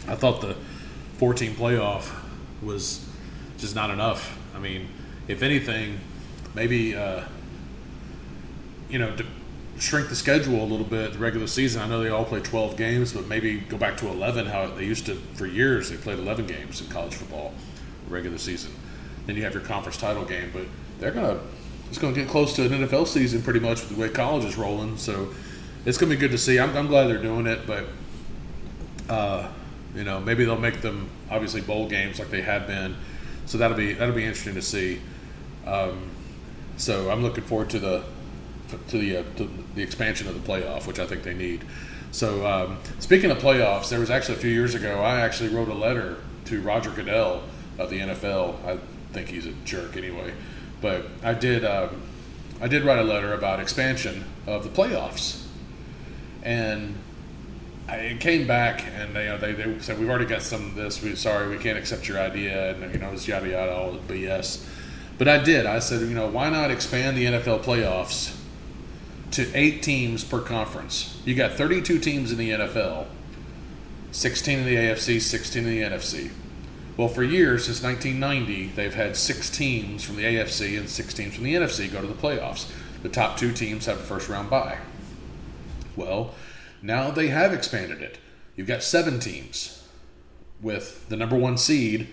I thought the 14 playoff was just not enough. I mean, if anything, maybe uh, you know to shrink the schedule a little bit. The regular season, I know they all play 12 games, but maybe go back to 11. How they used to for years, they played 11 games in college football, regular season. Then you have your conference title game, but they're gonna it's gonna get close to an NFL season pretty much with the way college is rolling. So it's gonna be good to see. I'm, I'm glad they're doing it, but. Uh, you know, maybe they'll make them obviously bowl games like they have been. So that'll be that'll be interesting to see. Um, so I'm looking forward to the to the uh, to the expansion of the playoff, which I think they need. So um, speaking of playoffs, there was actually a few years ago I actually wrote a letter to Roger Goodell of the NFL. I think he's a jerk anyway, but I did um, I did write a letter about expansion of the playoffs, and it came back and they, you know, they, they said we've already got some of this. We sorry we can't accept your idea and you know it's yada yada all the BS. But I did. I said you know why not expand the NFL playoffs to eight teams per conference? You got 32 teams in the NFL, 16 in the AFC, 16 in the NFC. Well, for years since 1990, they've had six teams from the AFC and six teams from the NFC go to the playoffs. The top two teams have a first round bye. Well now they have expanded it. You've got seven teams, with the number one seed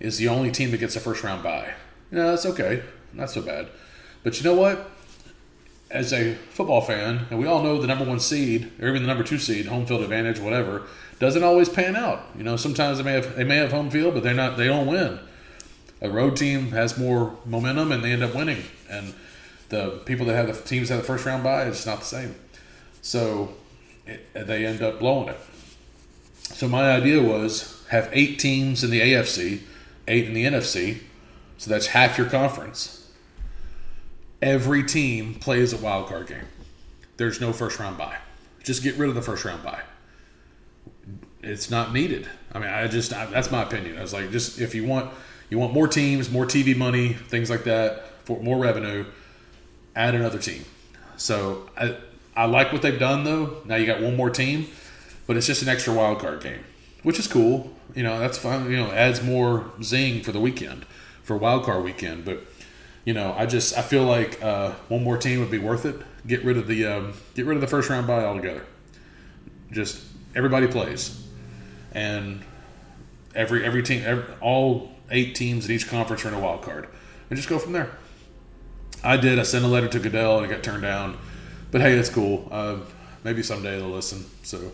is the only team that gets a first round bye. Yeah, that's okay. Not so bad. But you know what? As a football fan, and we all know the number one seed, or even the number two seed, home field advantage, whatever, doesn't always pan out. You know, sometimes they may have they may have home field, but they're not they don't win. A road team has more momentum and they end up winning. And the people that have the teams that have the first round bye, it's not the same. So it, they end up blowing it. So my idea was have eight teams in the AFC, eight in the NFC, so that's half your conference. Every team plays a wild card game. There's no first round bye. Just get rid of the first round bye. It's not needed. I mean, I just I, that's my opinion. I was like, just if you want you want more teams, more TV money, things like that, for more revenue, add another team. So I, I like what they've done though. Now you got one more team, but it's just an extra wild card game, which is cool. You know, that's fine. You know, adds more zing for the weekend, for wild card weekend. But you know, I just I feel like uh, one more team would be worth it. Get rid of the um, get rid of the first round bye altogether. Just everybody plays, and every every team, every, all eight teams in each conference are in a wild card, and just go from there. I did. I sent a letter to Goodell and it got turned down but hey, it's cool. Uh, maybe someday they'll listen. So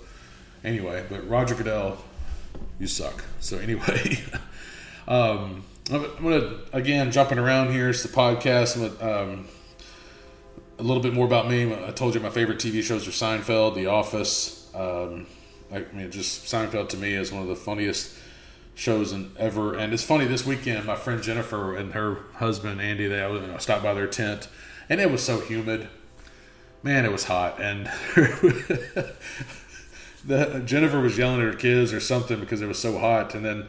anyway, but Roger Goodell, you suck. So anyway, <laughs> um, I'm, gonna again jumping around here. It's the podcast. Um, a little bit more about me. I told you my favorite TV shows are Seinfeld, The Office. Um, I mean, just Seinfeld to me is one of the funniest shows in ever. And it's funny this weekend, my friend Jennifer and her husband Andy, they I stopped by their tent, and it was so humid man, it was hot, and <laughs> the, Jennifer was yelling at her kids or something because it was so hot, and then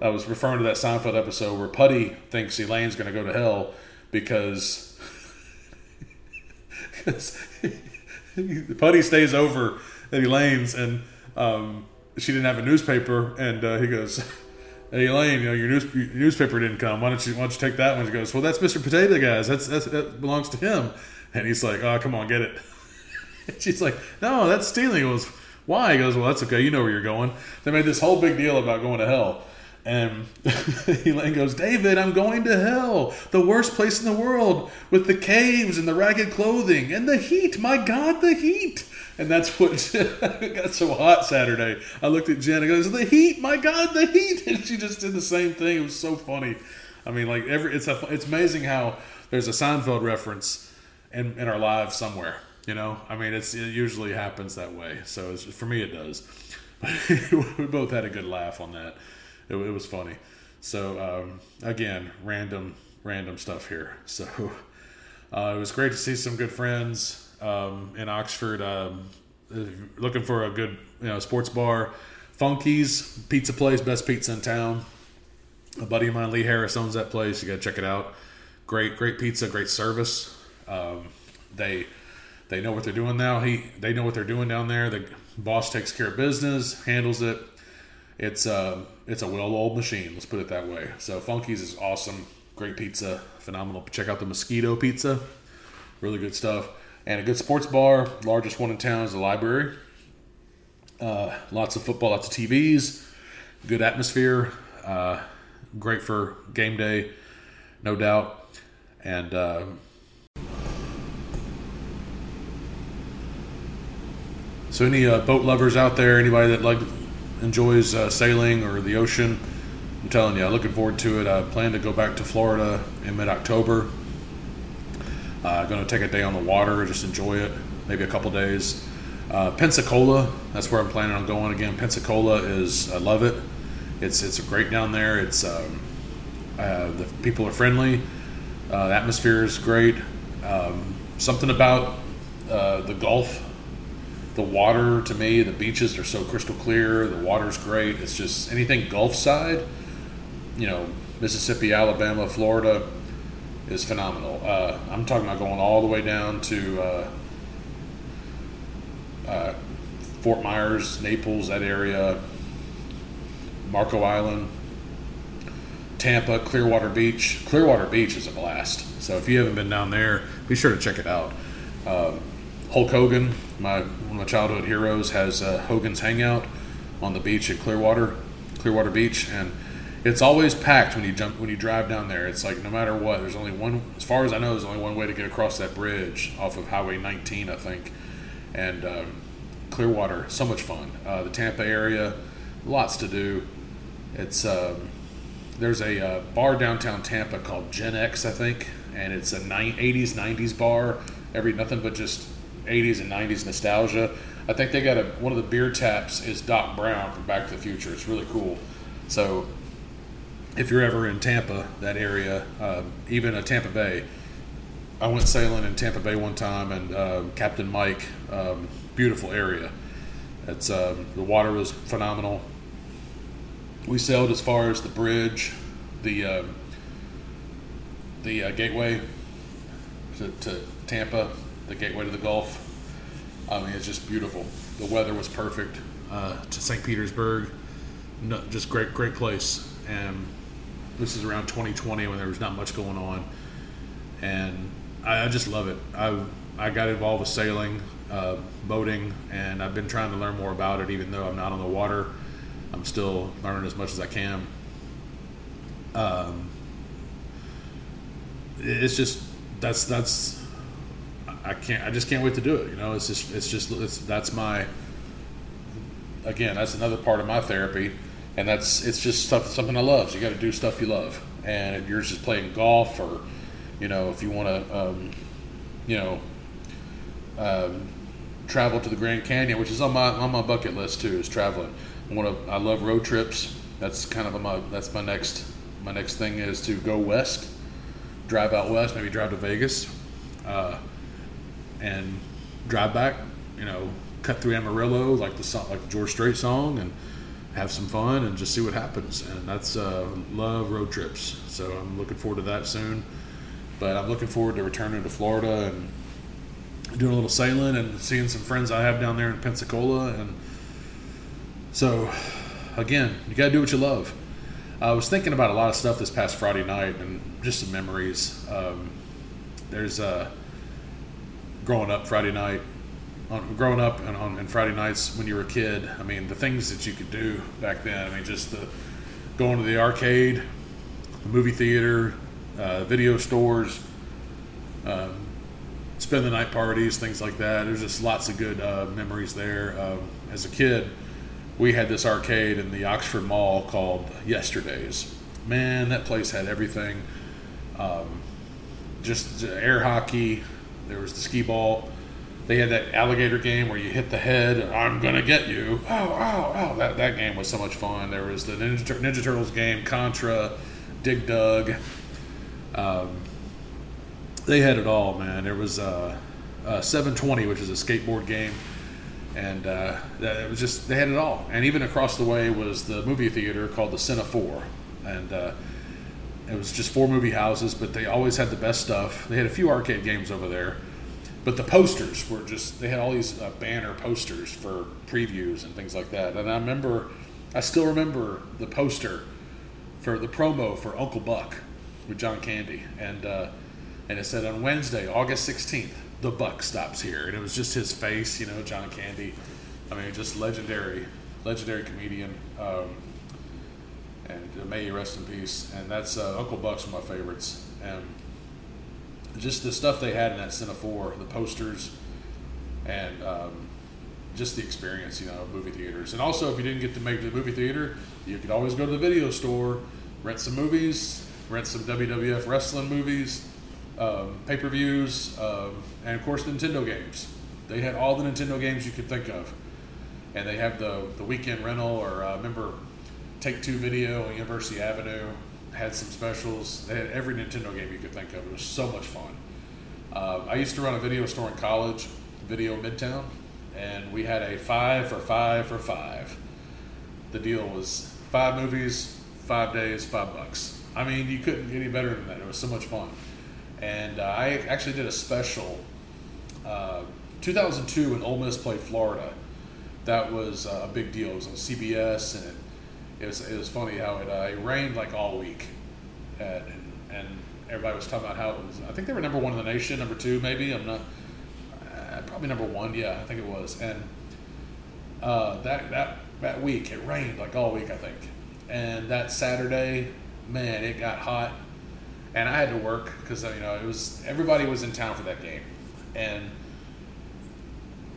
I was referring to that Seinfeld episode where Puddy thinks Elaine's going to go to hell because <laughs> because <laughs> Puddy stays over at Elaine's and um, she didn't have a newspaper, and uh, he goes. Hey Elaine, you know your, news, your, newspaper didn't come. Why don't you why don't you take that one? She goes, well, that's Mr. Potato Guys. That's, that's that belongs to him. And he's like, oh, come on, get it. <laughs> she's like, no, that's stealing. He goes, why? He goes, well, that's okay. You know where you're going. They made this whole big deal about going to hell. And <laughs> Elaine goes, David, I'm going to hell, the worst place in the world, with the caves and the ragged clothing and the heat. My God, the heat. And that's <laughs> what <laughs> got so hot Saturday. I looked at Jen and goes, the heat, my God, the heat. And she just did the same thing. It was so funny. I mean, like every it's a, it's amazing how there's a Seinfeld reference in, in our lives somewhere. You know, I mean, it's it usually happens that way. So for me, it does. we both had a good laugh on that. It, it was funny. So um, again, random random stuff here. <laughs> So uh, it was great to see some good friends um, in Oxford. Um, looking for a good you know sports bar, Funky's Pizza Place, best pizza in town. A buddy of mine, Lee Harris, owns that place. You got to check it out. Great, great pizza, great service. Um, they they know what they're doing now. He they know what they're doing down there. The boss takes care of business, handles it. It's uh, it's a well-oiled machine. Let's put it that way. So Funky's is awesome, great pizza, phenomenal. Check out the Mosquito Pizza, really good stuff, and a good sports bar. Largest one in town is the library. Uh, lots of football, lots of TVs, good atmosphere, uh, great for game day, no doubt, and. Uh, So, any uh, boat lovers out there, anybody that like enjoys uh, sailing or the ocean, I'm telling you, I'm looking forward to it. I plan to go back to Florida in mid October. Uh, going to take a day on the water, just enjoy it, maybe a couple days. Uh, Pensacola, that's where I'm planning on going again. Pensacola is, I love it. It's it's great down there. It's um, uh, the people are friendly. Uh, the atmosphere is great. Um, something about uh, the Gulf the water to me, the beaches are so crystal clear. The water's great. It's just anything Gulf side, you know, Mississippi, Alabama, Florida is phenomenal. Uh, I'm talking about going all the way down to uh, uh, Fort Myers, Naples, that area, Marco Island, Tampa, Clearwater Beach. Clearwater Beach is a blast. So if you haven't been down there, be sure to check it out. Um, Hulk Hogan, my one of my childhood heroes, has uh, Hogan's Hangout on the beach at Clearwater, Clearwater Beach, and it's always packed when you jump when you drive down there. It's like no matter what, there's only one. As far as I know, there's only one way to get across that bridge off of Highway 19, I think, and um, Clearwater, so much fun. Uh, the Tampa area, lots to do. It's um, there's a uh, bar downtown Tampa called Gen X, I think, and it's a 80s 90s bar. Every nothing but just 80s and 90s nostalgia. I think they got a one of the beer taps is Doc Brown from Back to the Future. It's really cool. So if you're ever in Tampa, that area, um, even a Tampa Bay, I went sailing in Tampa Bay one time, and uh, Captain Mike, um, beautiful area. It's um, the water was phenomenal. We sailed as far as the bridge, the uh, the uh, gateway to, to Tampa, the gateway to the Gulf. I mean, it's just beautiful. The weather was perfect. Uh, to St. Petersburg, no, just great, great place. And this is around 2020 when there was not much going on, and I, I just love it. I I got involved with sailing, uh, boating, and I've been trying to learn more about it. Even though I'm not on the water, I'm still learning as much as I can. Um, it's just that's that's I can't. I just can't wait to do it. You know, it's just it's just it's that's my again that's another part of my therapy, and that's it's just stuff something I love. So you got to do stuff you love, and if you're just playing golf or you know if you want to um, you know um, travel to the Grand Canyon, which is on my on my bucket list too, is traveling. I want to. I love road trips. That's kind of my that's my next my next thing is to go west, drive out west, maybe drive to Vegas. Uh, and drive back, you know, cut through Amarillo like the song, like the George Strait song, and have some fun and just see what happens. And that's uh, love road trips. So I'm looking forward to that soon. But I'm looking forward to returning to Florida and doing a little sailing and seeing some friends I have down there in Pensacola. And so, again, you got to do what you love. I was thinking about a lot of stuff this past Friday night and just some memories. Um, there's a uh, growing up Friday night, on, growing up and on and Friday nights when you were a kid. I mean, the things that you could do back then. I mean, just the going to the arcade, the movie theater, uh, video stores, um, spend the night parties, things like that. There's just lots of good uh, memories there. Um, as a kid, we had this arcade in the Oxford Mall called Yesterdays. Man, that place had everything. Um, just air hockey, there was the skee ball, They had that alligator game where you hit the head. I'm gonna get you. Oh, oh, oh! That that game was so much fun. There was the Ninja, Tur- Ninja Turtles game, Contra, Dig Dug. Um, they had it all, man. There was uh, uh, 720, which is a skateboard game, and uh, it was just they had it all. And even across the way was the movie theater called the Cine Four, and uh, it was just four movie houses, but they always had the best stuff. They had a few arcade games over there, but the posters were just they had all these uh, banner posters for previews and things like that. And I remember, I still remember the poster for the promo for Uncle Buck with John Candy, and uh, and it said on Wednesday, August sixteenth, the Buck stops here, and it was just his face, you know, John Candy. I mean, just legendary, legendary comedian. Um, and may he rest in peace. And that's uh, Uncle Buck's one of my favorites. And just the stuff they had in that Cine Four, the posters, and um, just the experience, you know, of movie theaters. And also, if you didn't get to make it to the movie theater, you could always go to the video store, rent some movies, rent some WWF wrestling movies, um, pay per views, um, and of course, Nintendo games. They had all the Nintendo games you could think of. And they have the, the weekend rental, or uh, remember Take Two Video on University Avenue had some specials. They had every Nintendo game you could think of. It was so much fun. Uh, I used to run a video store in college, Video Midtown, and we had a five for five for five. The deal was five movies, five days, five bucks. I mean, you couldn't get any better than that. It was so much fun. And uh, I actually did a special. Uh, 2002 when Ole Miss played Florida, that was uh, a big deal. It was on CBS, and it, it was it was funny how it, uh, it rained like all week, and, and everybody was talking about how it was. I think they were number one in the nation, number two maybe. I'm not uh, probably number one. Yeah, I think it was. And uh, that that that week it rained like all week, I think. And that Saturday, man, it got hot, and I had to work because you know it was everybody was in town for that game, and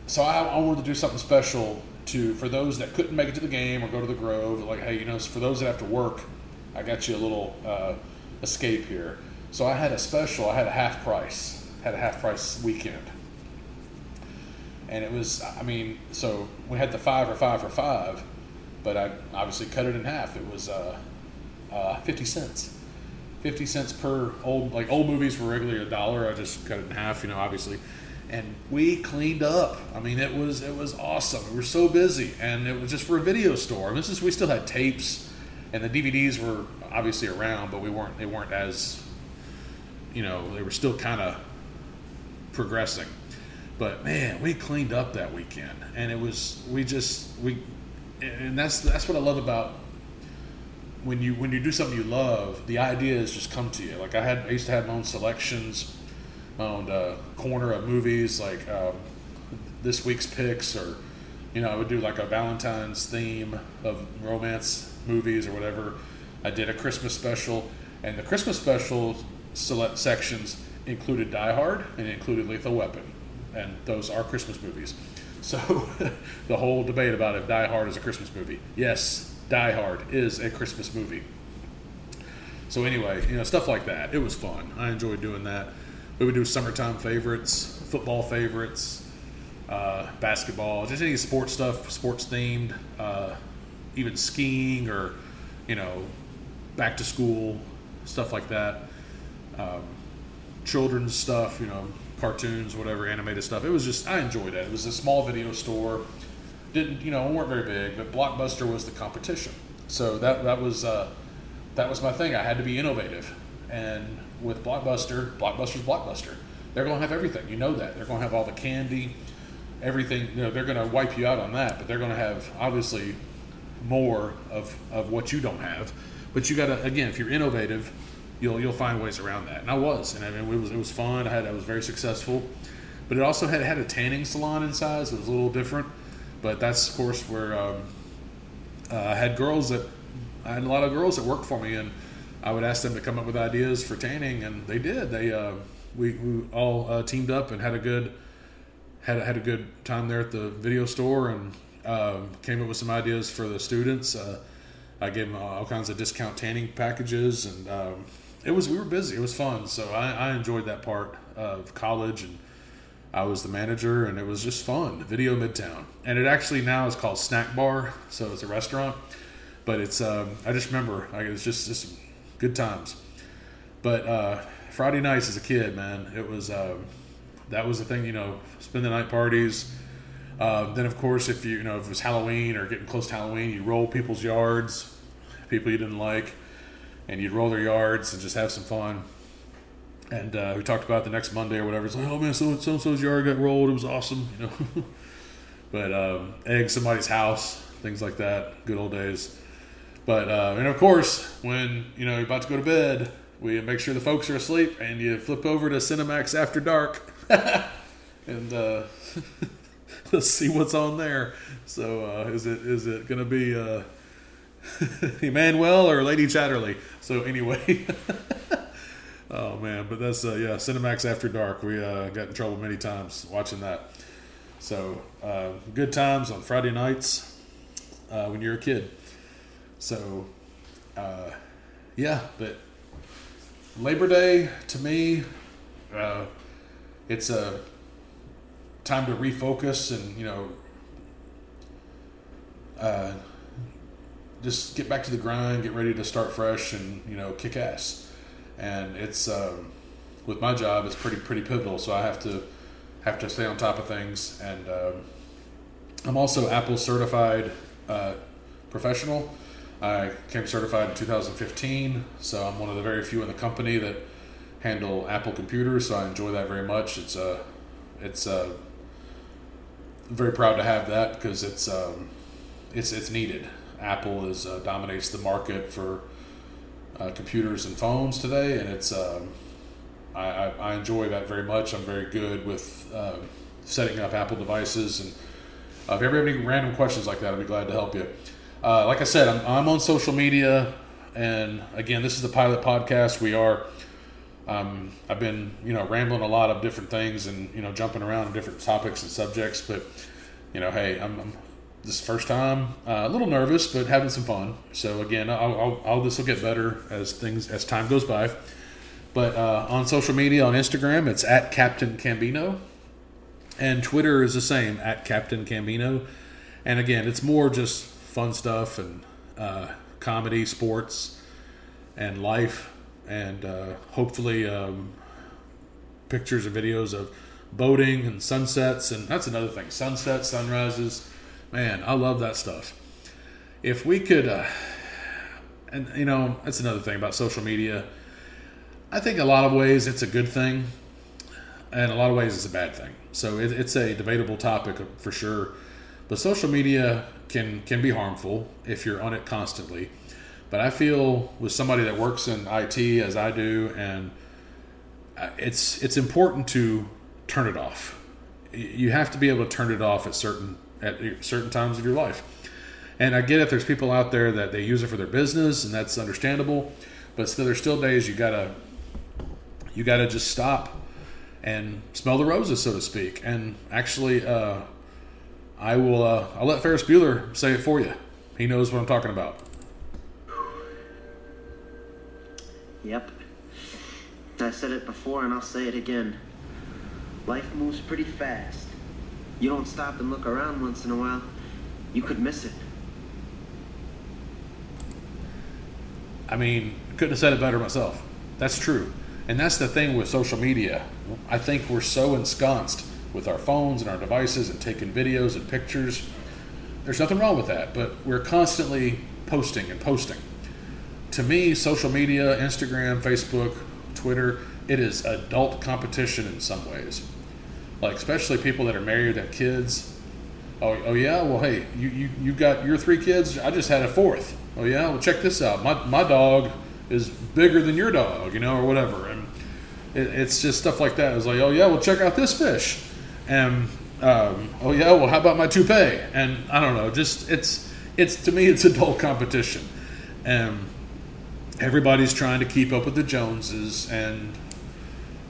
so I, I wanted to do something special to for those that couldn't make it to the game or go to the Grove. Like, hey, you know, for those that have to work, I got you a little uh, escape here. So I had a special. I had a half price. Had a half price weekend, and it was. I mean, so we had the five or five or five, but I obviously cut it in half. It was uh, uh, fifty cents. 50 cents per old like old movies were regularly a dollar i just cut it in half you know obviously and we cleaned up. I mean it was it was awesome. We were so busy and it was just for a video store. And this is we still had tapes and the dvds were obviously around but we weren't they weren't as you know they were still kind of progressing. But man we cleaned up that weekend and it was we just we and that's that's what i love about when you when you do something you love, the ideas just come to you. Like I had, I used to have my own selections, my own uh, corner of movies, like um, this week's picks, or you know, I would do like a Valentine's theme of romance movies or whatever. I did a Christmas special, and the Christmas special select sections included Die Hard and included Lethal Weapon, and those are Christmas movies. <laughs> So <laughs> the whole debate about if Die Hard is a Christmas movie, yes, Die Hard is a Christmas movie. So anyway, you know, stuff like that. It was fun. I enjoyed doing that. We would do summertime favorites, football favorites, uh, basketball, just any sports stuff, sports themed, uh, even skiing or, you know, back to school, stuff like that. Um, children's stuff, you know, cartoons, whatever, animated stuff. It was just, I enjoyed that. It was a small video store didn't you know weren't very big, but Blockbuster was the competition. So that that was uh, that was my thing. I had to be innovative, and with Blockbuster, Blockbuster's Blockbuster. They're going to have everything. You know that they're going to have all the candy, everything. You know they're going to wipe you out on that, but they're going to have obviously more of of what you don't have. But you got to again, if you're innovative, you'll you'll find ways around that. And I was, and I mean it was it was fun. I had I was very successful, but it also had had a tanning salon inside, so it was a little different but that's of course where um, uh, I had girls that I had a lot of girls that worked for me, and I would ask them to come up with ideas for tanning, and they did. They uh, we, we all uh, teamed up and had a good had had a good time there at the video store, and um, came up with some ideas for the students. Uh, I gave them all kinds of discount tanning packages, and um, it was we were busy. It was fun, so I, I enjoyed that part of college and I was the manager, and it was just fun. Video Midtown, and it actually now is called Snack Bar, so it's a restaurant. But it's um, I just remember like it was just just good times. But uh, Friday nights as a kid, man, it was um, that was the thing. You know, spend the night parties. Uh, then of course, if you you know if it was Halloween or getting close to Halloween, you roll people's yards, people you didn't like, and you'd roll their yards and just have some fun. And uh, we talked about the next Monday or whatever. It's like, oh man, so so so's yard got rolled. It was awesome, you know. <laughs> but um, egg somebody's house, things like that. Good old days. But uh, and of course, when you know you're about to go to bed, we make sure the folks are asleep, and you flip over to Cinemax After Dark, <laughs> and uh, <laughs> let's see what's on there. So uh, is it is it going to be uh, <laughs> Emmanuelle or Lady Chatterley? So anyway. Oh man, but that's uh, yeah, Cinemax After Dark. We uh, got in trouble many times watching that. So uh, good times on Friday nights uh, when you're a kid. So uh, yeah, but Labor Day to me, uh, it's a time to refocus and you know just get back to the grind, get ready to start fresh, and you know kick ass and it's um, with my job it's pretty pretty pivotal. So I have to have to stay on top of things, and um, I'm also Apple certified uh, professional. I came certified in 2015, so I'm one of the very few in the company that handle Apple computers. So I enjoy that very much. It's a uh, it's uh, very proud to have that because it's um, it's it's needed. Apple is uh, dominates the market for uh, computers and phones today, and it's um, I, I, I, enjoy that very much. I'm very good with uh, setting up Apple devices, and if you ever have any random questions like that, I'd be glad to help you. Uh, like I said, I'm, I'm on social media, and again, this is the Pilot Podcast. We are. Um, I've been, you know, rambling a lot of different things and you know jumping around different topics and subjects, but you know, hey, I'm, I'm this first time. Uh, a little nervous, but having some fun. So again, I'll this will get better as things as time goes by. But uh, on social media, on Instagram, it's at Captain Cambino, and Twitter is the same at Captain Cambino. And again, it's more just fun stuff and uh, comedy, sports, and life, and uh, hopefully um, pictures and videos of boating and sunsets. And that's another thing: sunsets, sunrises Man, I love that stuff. If we could, uh, and you know, that's another thing about social media. I think a lot of ways it's a good thing, and a lot of ways it's a bad thing. So it, it's a debatable topic for sure. But social media can can be harmful if you're on it constantly. But I feel with somebody that works in IT as I do, and uh, it's it's important to turn it off. You have to be able to turn it off at certain at certain times of your life. And I get it. There's people out there that they use it for their business, and that's understandable. But still, there's still days you gotta you gotta just stop and smell the roses, so to speak. And actually, uh, I will. Uh, I'll let Ferris Bueller say it for you. He knows what I'm talking about. Yep. I said it before, and I'll say it again. Life moves pretty fast you don't stop and look around once in a while, you could miss it. I mean, couldn't have said it better myself. That's true. And that's the thing with social media. I think we're so ensconced with our phones and our devices and taking videos and pictures. There's nothing wrong with that, but we're constantly posting and posting. To me, social media, Instagram, Facebook, Twitter, it is adult competition in some ways like especially people that are married that kids. Oh, oh yeah. Well, hey, you, you you got your three kids. I just had a fourth. Oh yeah. Well, check this out. My my dog is bigger than your dog, you know, or whatever. And it, it's just stuff like that. It's like, oh yeah. Well, check out this fish. And um, oh yeah. Well, how about my toupee? And I don't know. Just it's it's to me it's adult competition, and everybody's trying to keep up with the Joneses and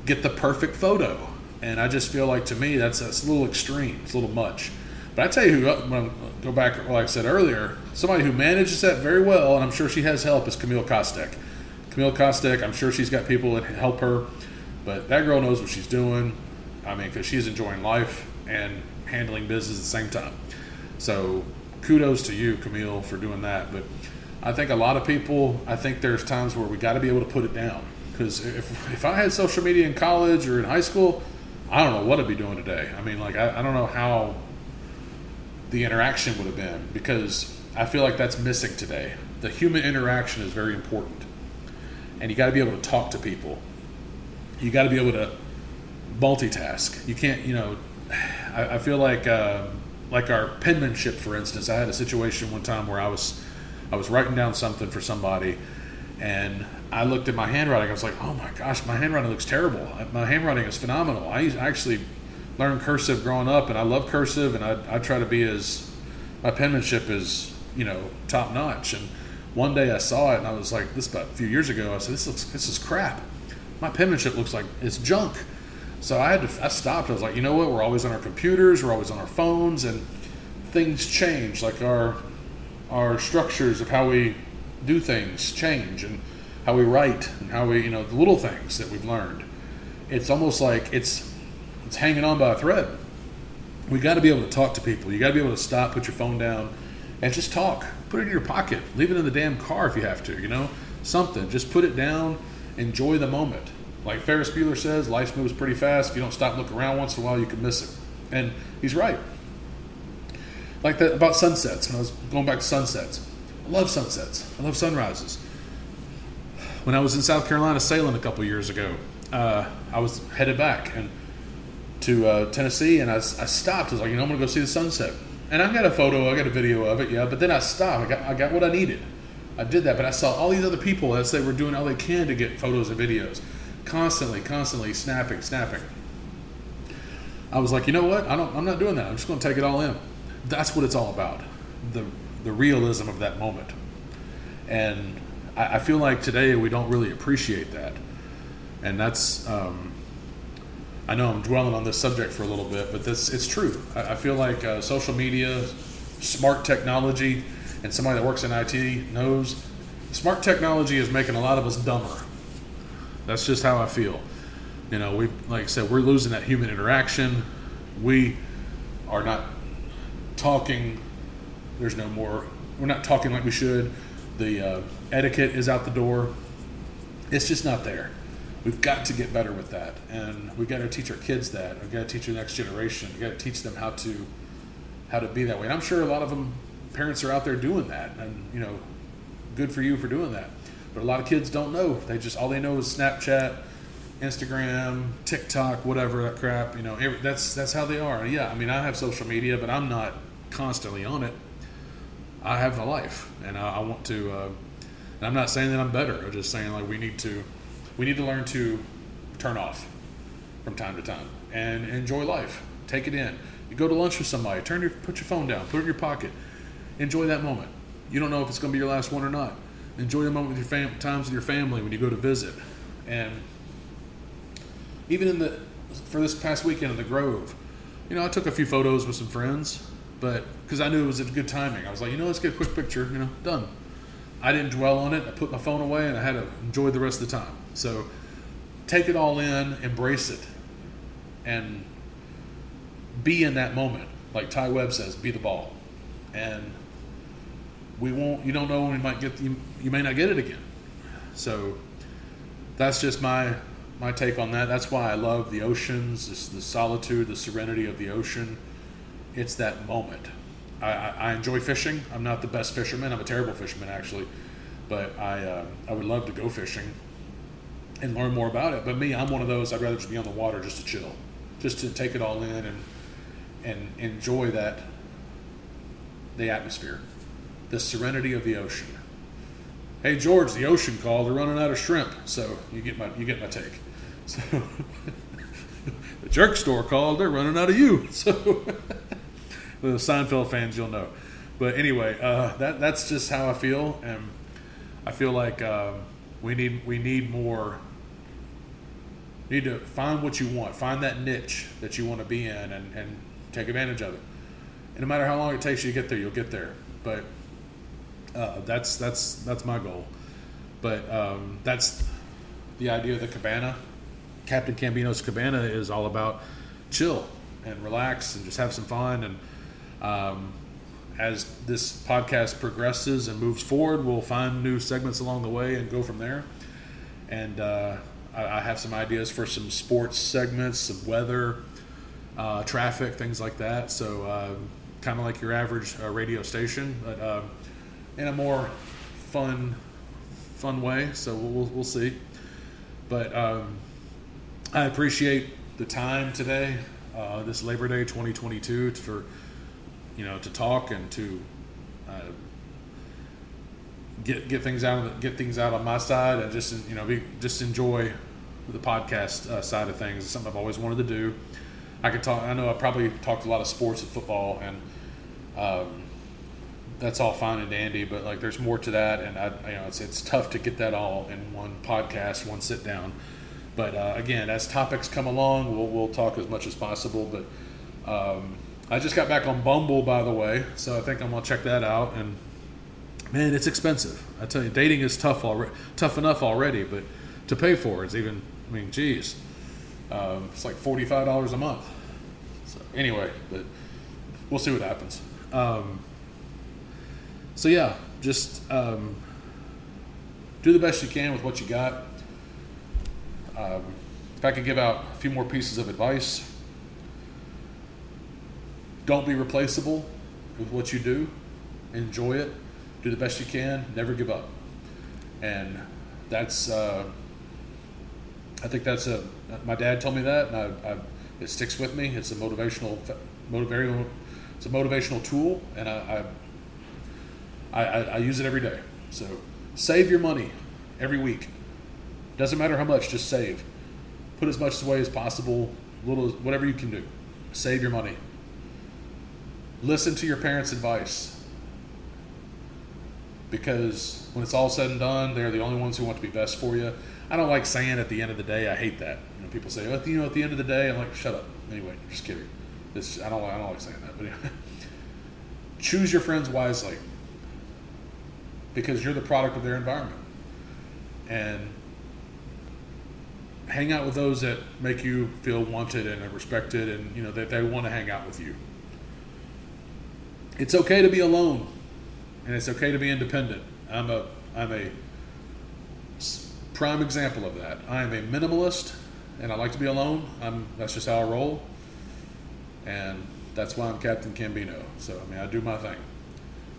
get the perfect photo and I just feel like to me that's that's a little extreme. It's a little much. But I tell you who, uh, when I go back, like I said earlier, somebody who manages that very well, and I'm sure she has help, is Camille Kostek. Camille Kostek, I'm sure she's got people that help her, but that girl knows what she's doing. I mean, because she's enjoying life and handling business at the same time. So kudos to you, Camille, for doing that. But I think a lot of people, I think there's times where we got to be able to put it down. Because if, if I had social media in college or in high school, I don't know what I'd be doing today. I mean, like, I, I don't know how the interaction would have been because I feel like that's missing today. The human interaction is very important. And you got to be able to talk to people. You got to be able to multitask. You can't, you know, <sighs> I, I feel like, uh, like our penmanship, for instance. I had a situation one time where I was, I was writing down something for somebody, and I looked at my handwriting. I was like, "Oh my gosh, my handwriting looks terrible. My handwriting is phenomenal." I actually learned cursive growing up, and I love cursive, and I, I try to be as my penmanship is you know top notch. And one day I saw it, and I was like, "This about a few years ago." I said, "This looks this is crap. My penmanship looks like it's junk." So I had to I stopped. I was like, "You know what? We're always on our computers. We're always on our phones, and things change. Like our our structures of how we do things change, and how we write, and how we you know the little things that we've learned. It's almost like it's it's hanging on by a thread. We got to be able to talk to people. You got to be able to stop, put your phone down, and just talk. Put it in your pocket. Leave it in the damn car if you have to. You know, something. Just put it down. Enjoy the moment. Like Ferris Bueller says, life moves pretty fast. If you don't stop and look around once in a while, you can miss it. And he's right. Like that about sunsets. When I was going back to sunsets, I love sunsets. I love sunrises. When I was in South Carolina sailing a couple years ago, uh, I was headed back and to uh, Tennessee, and I, I stopped. I was like, you know, I'm gonna go see the sunset. And I got a photo, I got a video of it, yeah. But then I stopped. I got, I got what I needed. I did that, but I saw all these other people as they were doing all they can to get photos and videos, constantly, constantly snapping, snapping. I was like, you know what? I don't. I'm not doing that. I'm just going to take it all in. That's what it's all about. The the realism of that moment. And I, I feel like today we don't really appreciate that. And that's. Um, I know I'm dwelling on this subject for a little bit, but this it's true. I, I feel like uh, social media, smart technology, and somebody that works in IT knows smart technology is making a lot of us dumber. That's just how I feel. You know, we like I said, we're losing that human interaction. We are not talking. There's no more. We're not talking like we should. The uh, etiquette is out the door. It's just not there. We've got to get better with that, and we've got to teach our kids that. We've got to teach the next generation. We've got to teach them how to how to be that way. And I'm sure a lot of them parents are out there doing that, and you know, good for you for doing that. But a lot of kids don't know. They just all they know is Snapchat, Instagram, TikTok, whatever that crap. You know, every, that's that's how they are. Yeah, I mean, I have social media, but I'm not constantly on it. I have a life, and I, I want to. Uh, and I'm not saying that I'm better. I'm just saying like we need to, we need to learn to turn off from time to time and enjoy life. Take it in. You go to lunch with somebody, turn your put your phone down, put it in your pocket. Enjoy that moment. You don't know if it's going to be your last one or not. Enjoy the moment with your fam- times with your family when you go to visit, and even in the for this past weekend in the Grove, you know, I took a few photos with some friends, but because I knew it was a good timing, I was like, you know, let's get a quick picture. You know, done. I didn't dwell on it. I put my phone away, and I had to enjoy the rest of the time. So, take it all in, embrace it, and be in that moment. Like Ty Webb says, be the ball, and we won't. You don't know when we might get. You, you may not get it again. So, that's just my my take on that. That's why I love the oceans, this, the solitude, the serenity of the ocean. It's that moment. I, I, I enjoy fishing. I'm not the best fisherman. I'm a terrible fisherman, actually. But I, uh, I would love to go fishing and learn more about it. But me, I'm one of those. I'd rather just be on the water just to chill, just to take it all in and and enjoy that the atmosphere, the serenity of the ocean. Hey George, the ocean called. They're running out of shrimp, so you get my you get my take. So <laughs> the jerk store called. They're running out of you. <laughs> So the Seinfeld fans, you'll know. But anyway, uh, that that's just how I feel, and I feel like um, we need we need more. You need to find what you want. Find that niche that you want to be in, and, and take advantage of it. And no matter how long it takes you to get there, you'll get there. But uh, that's that's that's my goal. But um, that's the idea of the cabana. Captain Cambino's cabana is all about chill and relax and just have some fun. And um, as this podcast progresses and moves forward, we'll find new segments along the way and go from there. And uh, I, I, have some ideas for some sports segments, some weather, uh, traffic, things like that. So, um, kind of like your average uh, radio station, but um, in a more fun, fun way. So we'll, we'll see. But um, I appreciate the time today, uh, this Labor Day 2022, for you know to talk and to uh, get get things out of the, get things out on my side and just you know be, just enjoy the podcast uh, side of things. It's something I've always wanted to do. I could talk. I know I probably talked a lot of sports and football, and um, that's all fine and dandy. But like, there's more to that, and I, you know, it's it's tough to get that all in one podcast, one sit down. But uh, again, as topics come along, we'll, we'll talk as much as possible. But um, I just got back on Bumble, by the way, so I think I'm gonna check that out. And man, it's expensive. I tell you, dating is tough already, tough enough already, but to pay for it's even. I mean, geez, um, it's like forty five dollars a month. So anyway, but we'll see what happens. Um, so yeah, just um, do the best you can with what you got. Um, if I could give out a few more pieces of advice, don't be replaceable with what you do. Enjoy it. Do the best you can. Never give up. And that's, uh, I think that's a, my dad told me that, and I, I, it sticks with me. It's a motivational, motivational, it's a motivational tool, and I, I, I, I use it every day. So save your money every week. Doesn't matter how much, just save. Put as much away as possible, little whatever you can do. Save your money. Listen to your parents' advice. Because when it's all said and done, they're the only ones who want to be best for you. I don't like saying at the end of the day. I hate that. You know, people say, oh, you know, at the end of the day, I'm like, shut up. Anyway, just kidding. This I don't I don't like saying that. But anyway. <laughs> choose your friends wisely because you're the product of their environment. And hang out with those that make you feel wanted and respected and you know that they want to hang out with you. It's okay to be alone and it's okay to be independent. I'm a i'm a prime example of that. I'm a minimalist and i like to be alone. I'm that's just how i roll. And that's why i'm captain cambino. So i mean i do my thing.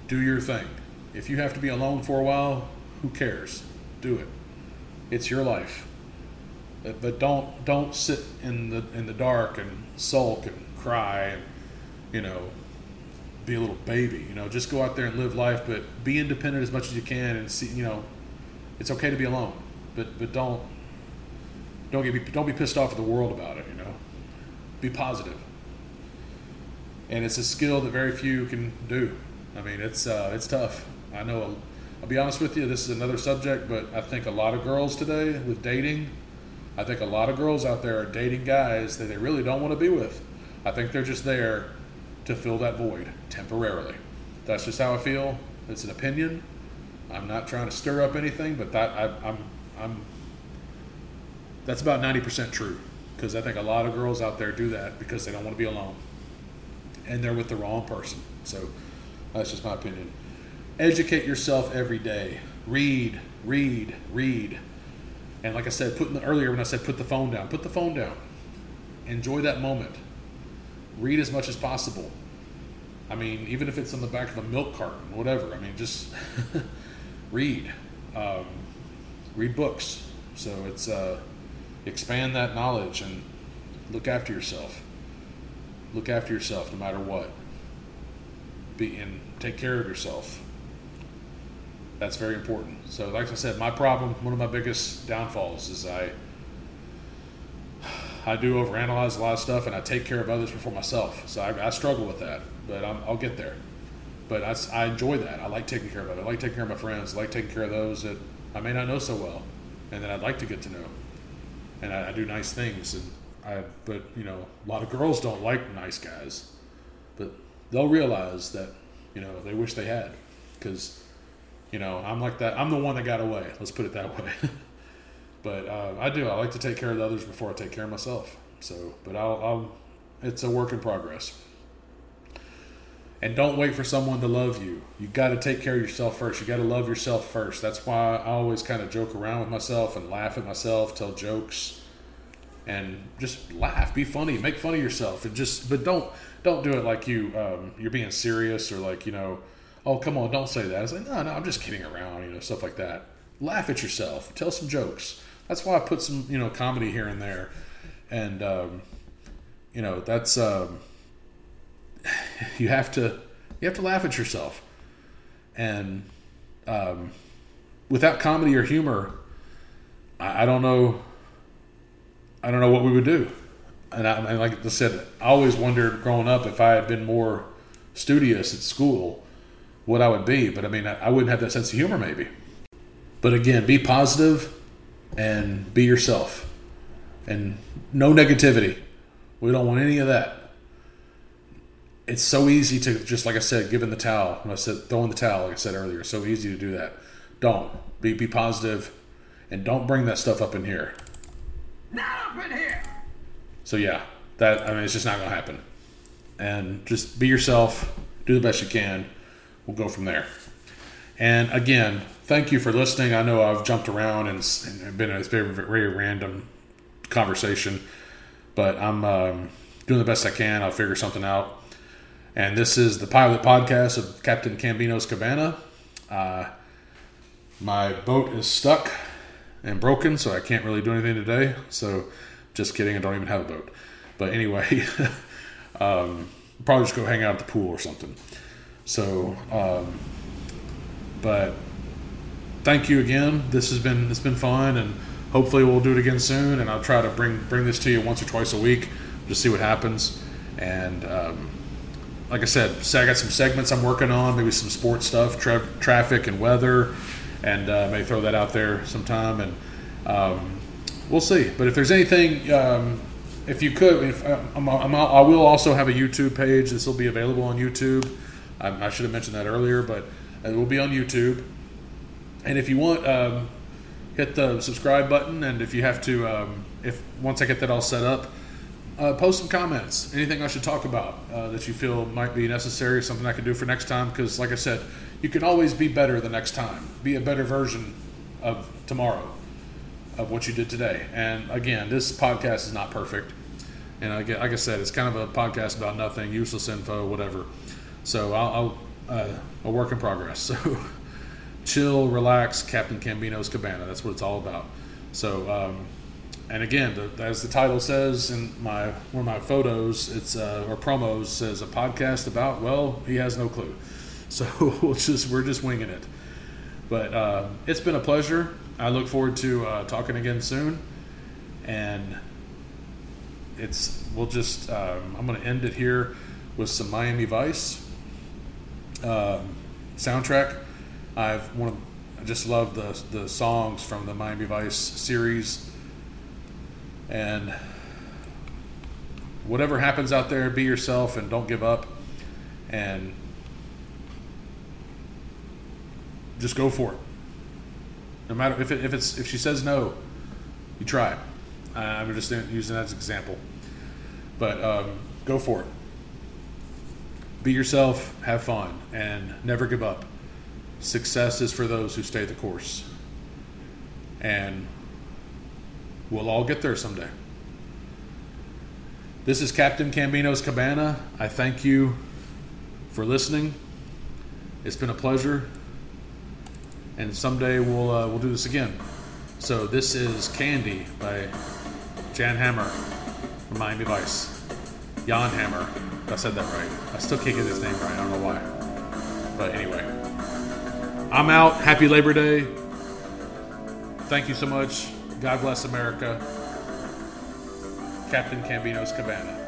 Do your thing if you have to be alone for a while who cares? Do it. It's your life. But don't don't sit in the in the dark and sulk and cry and you know be a little baby you know? Just go out there and live life but be independent as much as you can and see you know it's okay to be alone. But but don't don't get don't be pissed off at the world about it you know? Be positive. positive. And it's a skill that very few can do. I mean it's uh, it's tough i know um, i'll be honest with you this is another subject but i think a lot of girls today with dating I think a lot of girls out there are dating guys that they really don't want to be with. I think they're just there to fill that void temporarily. That's just how I feel. It's an opinion. I'm not trying to stir up anything, but that I, I'm I'm that's about 90% true because I think a lot of girls out there do that because they don't want to be alone and they're with the wrong person. So that's just my opinion. Educate yourself every day. Read, read, read. And like I said, putting the, earlier when I said put the phone down, put the phone down. Enjoy that moment. Read as much as possible. I mean, even if it's on the back of a milk carton, whatever. I mean, just <laughs> read. Um, read books. So it's uh, expand that knowledge and look after yourself. Look after yourself no matter what. Be and take care of yourself. That's very important. So, like I said, my problem, one of my biggest downfalls is I I do overanalyze a lot of stuff, and I take care of others before myself. So I, I struggle with that, but i will get there. But I, I, enjoy that. I like taking care of others. I like taking care of my friends. I like taking care of those that I may not know so well, and that I'd like to get to know. And I, I do nice things, and I. But you know, a lot of girls don't like nice guys, but they'll realize that you know they wish they had, because you know, I'm like that. I'm the one that got away. Let's put it that way. <laughs> but uh, I do. I like to take care of the others before I take care of myself. So, but I'll, I'll It's a work in progress. And don't wait for someone to love you. You got to take care of yourself first. You got to love yourself first. That's why I always kind of joke around with myself and laugh at myself, tell jokes, and just laugh, be funny, make fun of yourself, and just but don't don't do it like you um, you're being serious or like you know, oh come on, don't say that. It's like no, no, I'm just kidding around, you know, stuff like that. Laugh at yourself, tell some jokes. That's why I put some you know comedy here and there, and um, you know that's um, <sighs> you have to you have to laugh at yourself, and um, without comedy or humor, I, I don't know I don't know what we would do. And, I, and like I said, I always wondered growing up if I had been more studious at school, what I would be. But I mean, I, I wouldn't have that sense of humor, maybe. But again, be positive and be yourself, and no negativity. We don't want any of that. It's so easy to just like I said, give in the towel. When I said throw in the towel, like I said earlier, so easy to do that. Don't be be positive, and don't bring that stuff up in here. Not up in here. So yeah, that I mean, it's just not going to happen. And just be yourself, do the best you can. We'll go from there. And again, thank you for listening. I know I've jumped around and, and been a very very random conversation, but I'm um, doing the best I can. I'll figure something out. And this is the pilot podcast of Captain Cambino's Cabana. Uh, my boat is stuck and broken, so I can't really do anything today. So, just kidding, I don't even have a boat. But anyway, <laughs> um, probably just go hang out at the pool or something. So, um, but thank you again. This has been it's been fun, and hopefully we'll do it again soon. And I'll try to bring bring this to you once or twice a week, just see what happens. And um, like I said, I got some segments I'm working on, maybe some sports stuff, tra- traffic and weather and uh, may throw that out there sometime, and um, we'll see. But if there's anything, um, if you could, if uh, I'm, I'm, i will also have a YouTube page. This will be available on YouTube. I, I, should have mentioned that earlier, but it will be on YouTube. And if you want, um, hit the subscribe button, and if you have to, um, if once I get that all set up. Uh, post some comments. Anything I should talk about uh, that you feel might be necessary, something I could do for next time. Because, like I said, you can always be better the next time. Be a better version of tomorrow of what you did today. And again, this podcast is not perfect. And I, like I said, it's kind of a podcast about nothing, useless info, whatever. So I'll, I'll uh, a work in progress. <laughs> So chill, relax, Captain Cambino's Cabana. That's what it's all about. So, um, and again, the, as the title says in my one of my photos, it's uh, or promos says a podcast about. Well, he has no clue. <laughs> So we'll just we're just winging it. But uh, it's been a pleasure. I look forward to uh, talking again soon, and it's we'll just um, I'm going to end it here with some Miami Vice um, soundtrack. I've one of, I just love the the songs from the Miami Vice series, and whatever happens out there, be yourself and don't give up, and just go for it. No matter if, it, if it's if she says no, you try. I'm just using that as an example, but um, go for it. Be yourself, have fun, and never give up. Success is for those who stay the course, and we'll all get there someday. This is Captain Cambino's Cabana. I thank you for listening. It's been a pleasure and someday we'll uh, we'll do this again. So this is Candy by Jan Hammer from Miami Vice. Jan Hammer. I said that right. I still can't get his name right. I don't know why. But anyway, I'm out. Happy Labor Day. Thank you so much. God bless America. Captain Cambino's Cabana.